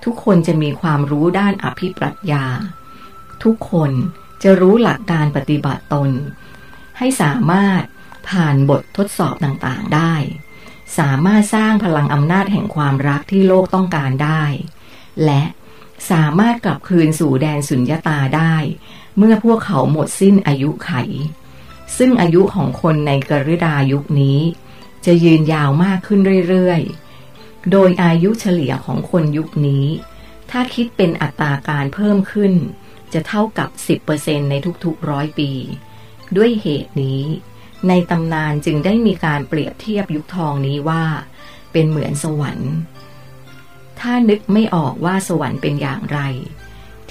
ทุกคนจะมีความรู้ด้านอภิปรัชญา ทุกคนจะรู้หลักการปฏิบัติตน ให้สามารถผ่านบททดสอบต่างๆได้ สามารถสร้างพลังอำนาจแห่งความรักที่โลกต้องการได้ และสามารถกลับคืนสู่แดนสุญญตาได้ เมื่อพวกเขาหมดสิ้นอายุไข ซึ่งอายุของคนในกฤดายุคนี้ จะยืนยาวมากขึ้นเรื่อยๆ โดยอายุเฉลี่ยของคนยุคนี้ ถ้าคิดเป็นอัตราการเพิ่มขึ้น จะเท่ากับ 10%ในทุกๆร้อยปี ด้วยเหตุนี้ ในตำนานจึงได้มีการเปรียบเทียบยุคทองนี้ว่า เป็นเหมือนสวรรค์ ถ้านึกไม่ออกว่าสวรรค์เป็นอย่างไร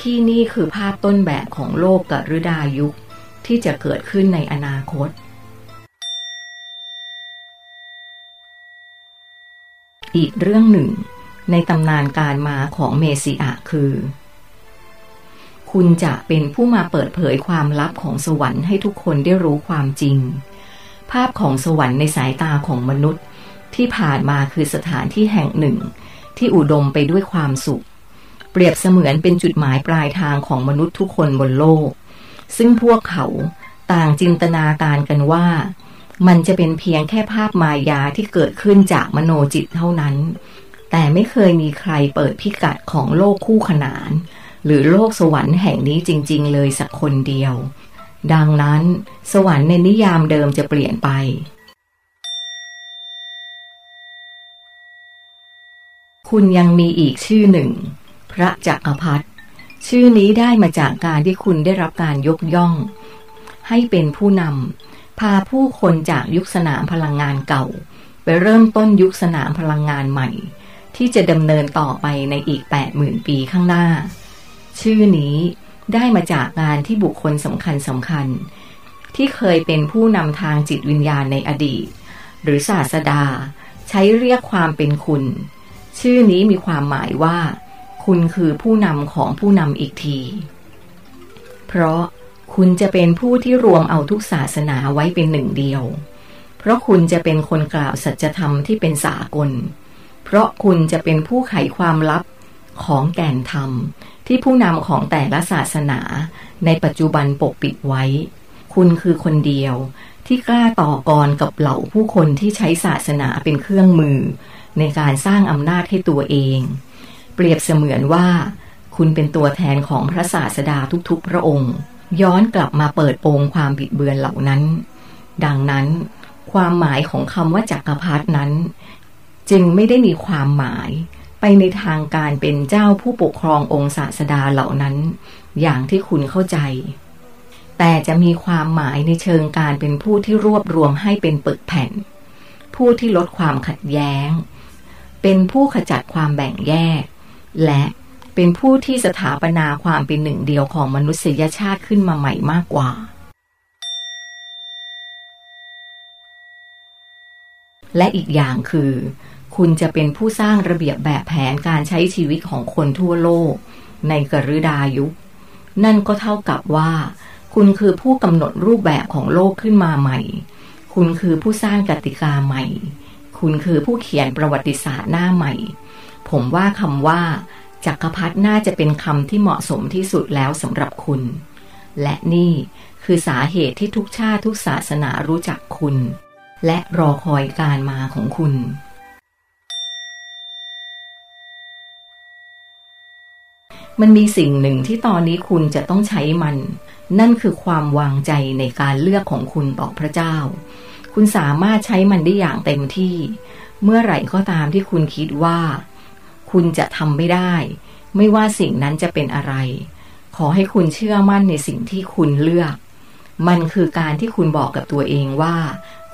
ที่นี่คือภาพต้นแบบของโลกกฤดายุคที่จะเกิดขึ้นในอนาคต อีกเรื่องหนึ่ง ในตำนานการมาของเมสิอาคือ คุณจะเป็นผู้มาเปิดเผยความลับของสวรรค์ให้ทุกคนได้รู้ความจริง ภาพของสวรรค์ในสายตาของมนุษย์ ที่ผ่านมาคือสถานที่แห่งหนึ่ง ที่อุดมไปด้วยความสุข เปรียบเสมือนเป็นจุดหมายปลายทางของมนุษย์ทุกคนบนโลก ซึ่งพวกเขาต่างจินตนาการกันว่า มันจะเป็นเพียงแค่ภาพมายาที่เกิดขึ้นจากมโนจิตเท่านั้น แต่ไม่เคยมีใครเปิดพิกัดของโลกคู่ขนาน หรือโลกสวรรค์แห่งนี้จริง ๆ เลยสักคนเดียว ดังนั้นสวรรค์ในนิยามเดิมจะเปลี่ยนไป คุณยังมีอีกชื่อหนึ่ง พระจักรพรรดิชื่อนี้ได้มาจากการที่คุณได้รับการยกย่อง ให้เป็นผู้นำพาผู้คนจากยุคสนามพลังงานเก่า ไปเริ่มต้นยุคสนามพลังงานใหม่ ที่จะดำเนินต่อไปในอีก 80,000 ปีข้างหน้า ชื่อนี้ได้มาจากงานที่บุคคลสำคัญสำคัญ ที่เคยเป็นผู้นำทางจิตวิญญาณในอดีต หรือศาสดา ใช้เรียกความเป็นคุณ ชื่อนี้มีความหมายว่า คุณคือผู้นำของผู้นำอีกที เพราะคุณจะเป็นผู้ที่รวมเอาทุกศาสนาไว้เป็นหนึ่งเดียว เพราะคุณจะเป็นคนกล่าวสัจธรรมที่เป็นสากล เพราะคุณจะเป็นผู้ไขความลับของแก่นธรรม ที่ผู้นำของแต่ละศาสนา ในปัจจุบันปกปิดไว้ คุณคือคนเดียวที่กล้าต่อกรกับเหล่าผู้คนที่ใช้ศาสนาเป็นเครื่องมือ ในการสร้างอำนาจให้ตัวเอง เปรียบเสมือนว่า คุณเป็นตัวแทนของพระศาสดาทุกๆ พระองค์ ย้อนกลับมาเปิดโปงความบิดเบือนเหล่านั้น ดังนั้น ความหมายของคำว่าจักรพรรดินั้น จึงไม่ได้มีความหมาย ไปในทางการเป็นเจ้าผู้ปกครององค์ศาสดาเหล่านั้น อย่างที่คุณเข้าใจ แต่จะมีความหมายในเชิงการเป็นผู้ที่รวบรวมให้เป็นปึกแผ่น ผู้ที่ลดความขัดแย้ง เป็นผู้ขจัดความแบ่งแยก และเป็นผู้ที่สถาปนาความเป็นหนึ่งเดียวของมนุษยชาติขึ้นมาใหม่มากกว่า และอีกอย่างคือ คุณจะเป็นผู้สร้างระเบียบแบบแผนการใช้ชีวิตของคนทั่วโลก ในกฤดายุค นั่นก็เท่ากับว่า คุณคือผู้กำหนดรูปแบบของโลกขึ้นมาใหม่ คุณคือผู้สร้างกติกาใหม่ คุณคือผู้เขียนประวัติศาสตร์หน้าใหม่ ผมว่าคำว่าจักรพรรดิน่าจะเป็นคำที่เหมาะสมที่สุดแล้วสำหรับคุณ และนี่คือสาเหตุที่ทุกชาติทุกศาสนารู้จักคุณ และรอคอยการมาของคุณ มันมีสิ่งหนึ่งที่ตอนนี้คุณจะต้องใช้มัน นั่นคือความวางใจในการเลือกของคุณต่อพระเจ้า คุณสามารถใช้มันได้อย่างเต็มที่ เมื่อไหร่ก็ตามที่คุณคิดว่า คุณจะทำไม่ได้ ไม่ว่าสิ่งนั้นจะเป็นอะไร ขอให้คุณเชื่อมั่นในสิ่งที่คุณเลือก มันคือการที่คุณบอกกับตัวเองว่า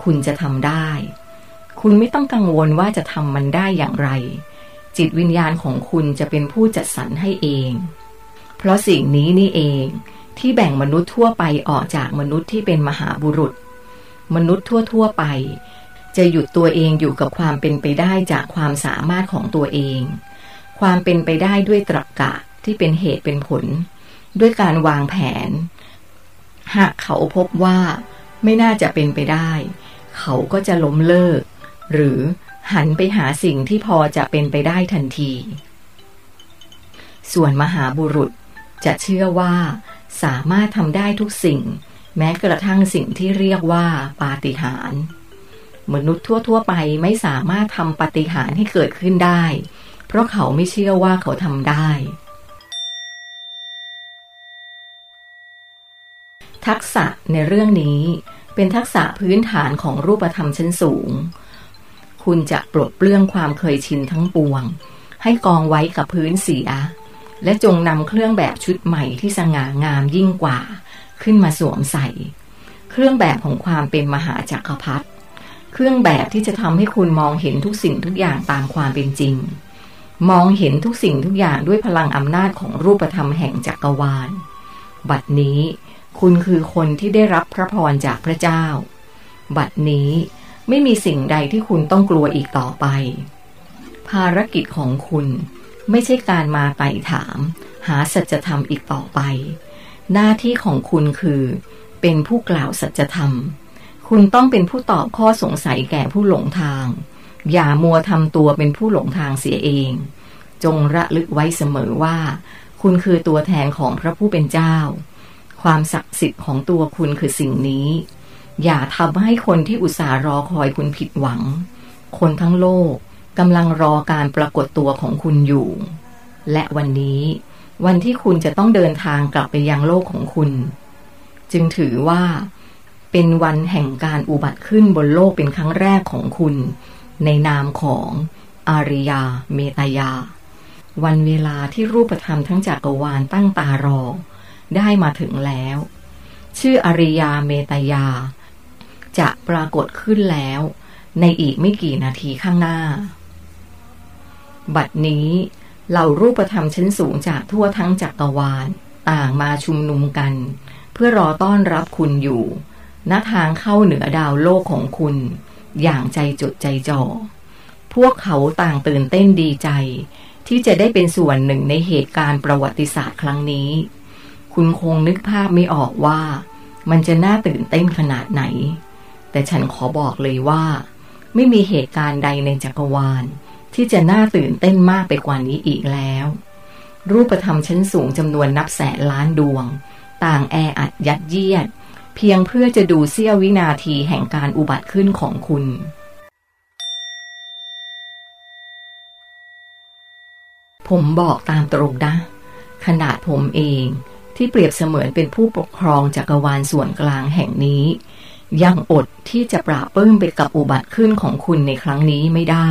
คุณจะทำได้ คุณไม่ต้องกังวลว่าจะทำมันได้อย่างไร จิตวิญญาณของคุณจะเป็นผู้จัดสรรให้เอง เพราะสิ่งนี้นี่เองที่แบ่งมนุษย์ทั่วไปออกจากมนุษย์ที่เป็นมหาบุรุษ มนุษย์ทั่วๆไป จะหยุดตัวเองอยู่กับความเป็นไปได้จากความสามารถของตัวเอง ความเป็นไปได้ด้วยตรรกกะที่เป็นเหตุเป็นผล ด้วยการวางแผน หากเขาพบว่าไม่น่าจะเป็นไปได้ เขาก็จะล้มเลิก หรือ หันไปหาสิ่งที่พอจะเป็นไปได้ทันที ส่วนมหาบุรุษจะเชื่อว่าสามารถทำได้ทุกสิ่ง แม้กระทั่งสิ่งที่เรียกว่าปาฏิหาริย์มนุษย์ทั่ว ๆ ไปไม่สามารถทำปาฏิหาริย์ให้เกิดขึ้นได้ เพราะเขาไม่เชื่อว่าเขาทำได้ ทักษะในเรื่องนี้เป็นทักษะพื้นฐานของรูปธรรมชั้นสูง คุณจะปลดเปลื้องความเคยชินทั้งปวง ให้กองไว้กับพื้นเสีย และจงนำเครื่องแบบชุดใหม่ที่สง่างามยิ่งกว่า ขึ้นมาสวมใส่ เครื่องแบบของความเป็นมหาจักรพรรดิเครื่องแบบที่จะทำให้คุณมองเห็นทุกสิ่งทุกอย่างตามความเป็นจริง มองเห็นทุกสิ่งทุกอย่างด้วยพลังอำนาจของรูปธรรมแห่งจักรวาล บัดนี้ คุณคือคนที่ได้รับพระพรจากพระเจ้า บัดนี้ ไม่มีสิ่งใดที่คุณต้องกลัวอีกต่อไป ภารกิจของคุณไม่ใช่การมาไต่ถาม หาสัจธรรมอีกต่อไป หน้าที่ของคุณคือ เป็นผู้กล่าวสัจธรรม คุณต้องเป็นผู้ตอบข้อสงสัยแก่ผู้หลงทาง อย่ามัวทำตัวเป็นผู้หลงทางเสียเอง จงระลึกไว้เสมอว่า คุณคือตัวแทนของพระผู้เป็นเจ้า ความศักดิ์สิทธิ์ของตัวคุณคือสิ่งนี้ อย่าทำให้คนที่อุตส่าห์รอคอยคุณผิดหวัง คนทั้งโลกกำลังรอการปรากฏตัวของคุณอยู่ และวันนี้วันที่คุณจะต้องเดินทางกลับไปยังโลกของคุณ จึงถือว่า เป็นวันแห่งการอุบัติขึ้นบนโลกเป็นครั้งแรกของคุณ ในนามของอาริยาเมตายา วันเวลาที่รูปธรรมทั้งจักรวาลตั้งตารอ ได้มาถึงแล้ว ชื่ออริยาเมตายา จะปรากฏขึ้นแล้ว ในอีกไม่กี่นาทีข้างหน้า บัดนี้เหล่ารูปธรรมชั้นสูงจากทั่วทั้งจักรวาล ต่างมาชุมนุมกัน เพื่อรอต้อนรับคุณอยู่ ณทางเข้าเหนือดาวโลกของคุณ อย่างใจจดใจจ่อ พวกเขาต่างตื่นเต้นดีใจ ที่จะได้เป็นส่วนหนึ่งในเหตุการณ์ประวัติศาสตร์ครั้งนี้ คุณคงนึกภาพไม่ออกว่า มันจะน่าตื่นเต้นขนาดไหน แต่ฉันขอบอกเลยว่า ไม่มีเหตุการณ์ใดในจักรวาล ที่จะน่าตื่นเต้นมากไปกว่านี้อีกแล้ว รูปธรรมชั้นสูงจำนวนนับแสนล้านดวง ต่างแออัดยัดเยียด เพียงเพื่อจะดูเสี้ยววินาทีแห่งการอุบัติขึ้นของคุณผมบอกตามตรงนะ ขนาดผมเองที่เปรียบเสมือนเป็นผู้ปกครองจักรวาลส่วนกลางแห่งนี้ ยังอดที่จะปราบปื้มไปกับอุบัติขึ้นของคุณในครั้งนี้ไม่ได้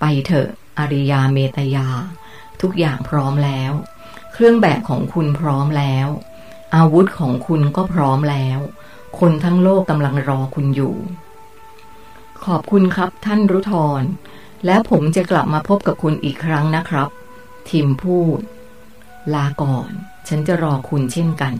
ไปเถอะอริยาเมตยา ทุกอย่างพร้อมแล้ว เครื่องแบบของคุณพร้อมแล้ว อาวุธของคุณก็พร้อมแล้ว คนทั้งโลกกำลังรอคุณอยู่ ขอบคุณครับท่านรุทรแล้วผมจะกลับมาพบกับคุณอีกครั้งนะครับ ทิมพูด ลาก่อน ฉันจะรอคุณเช่นกัน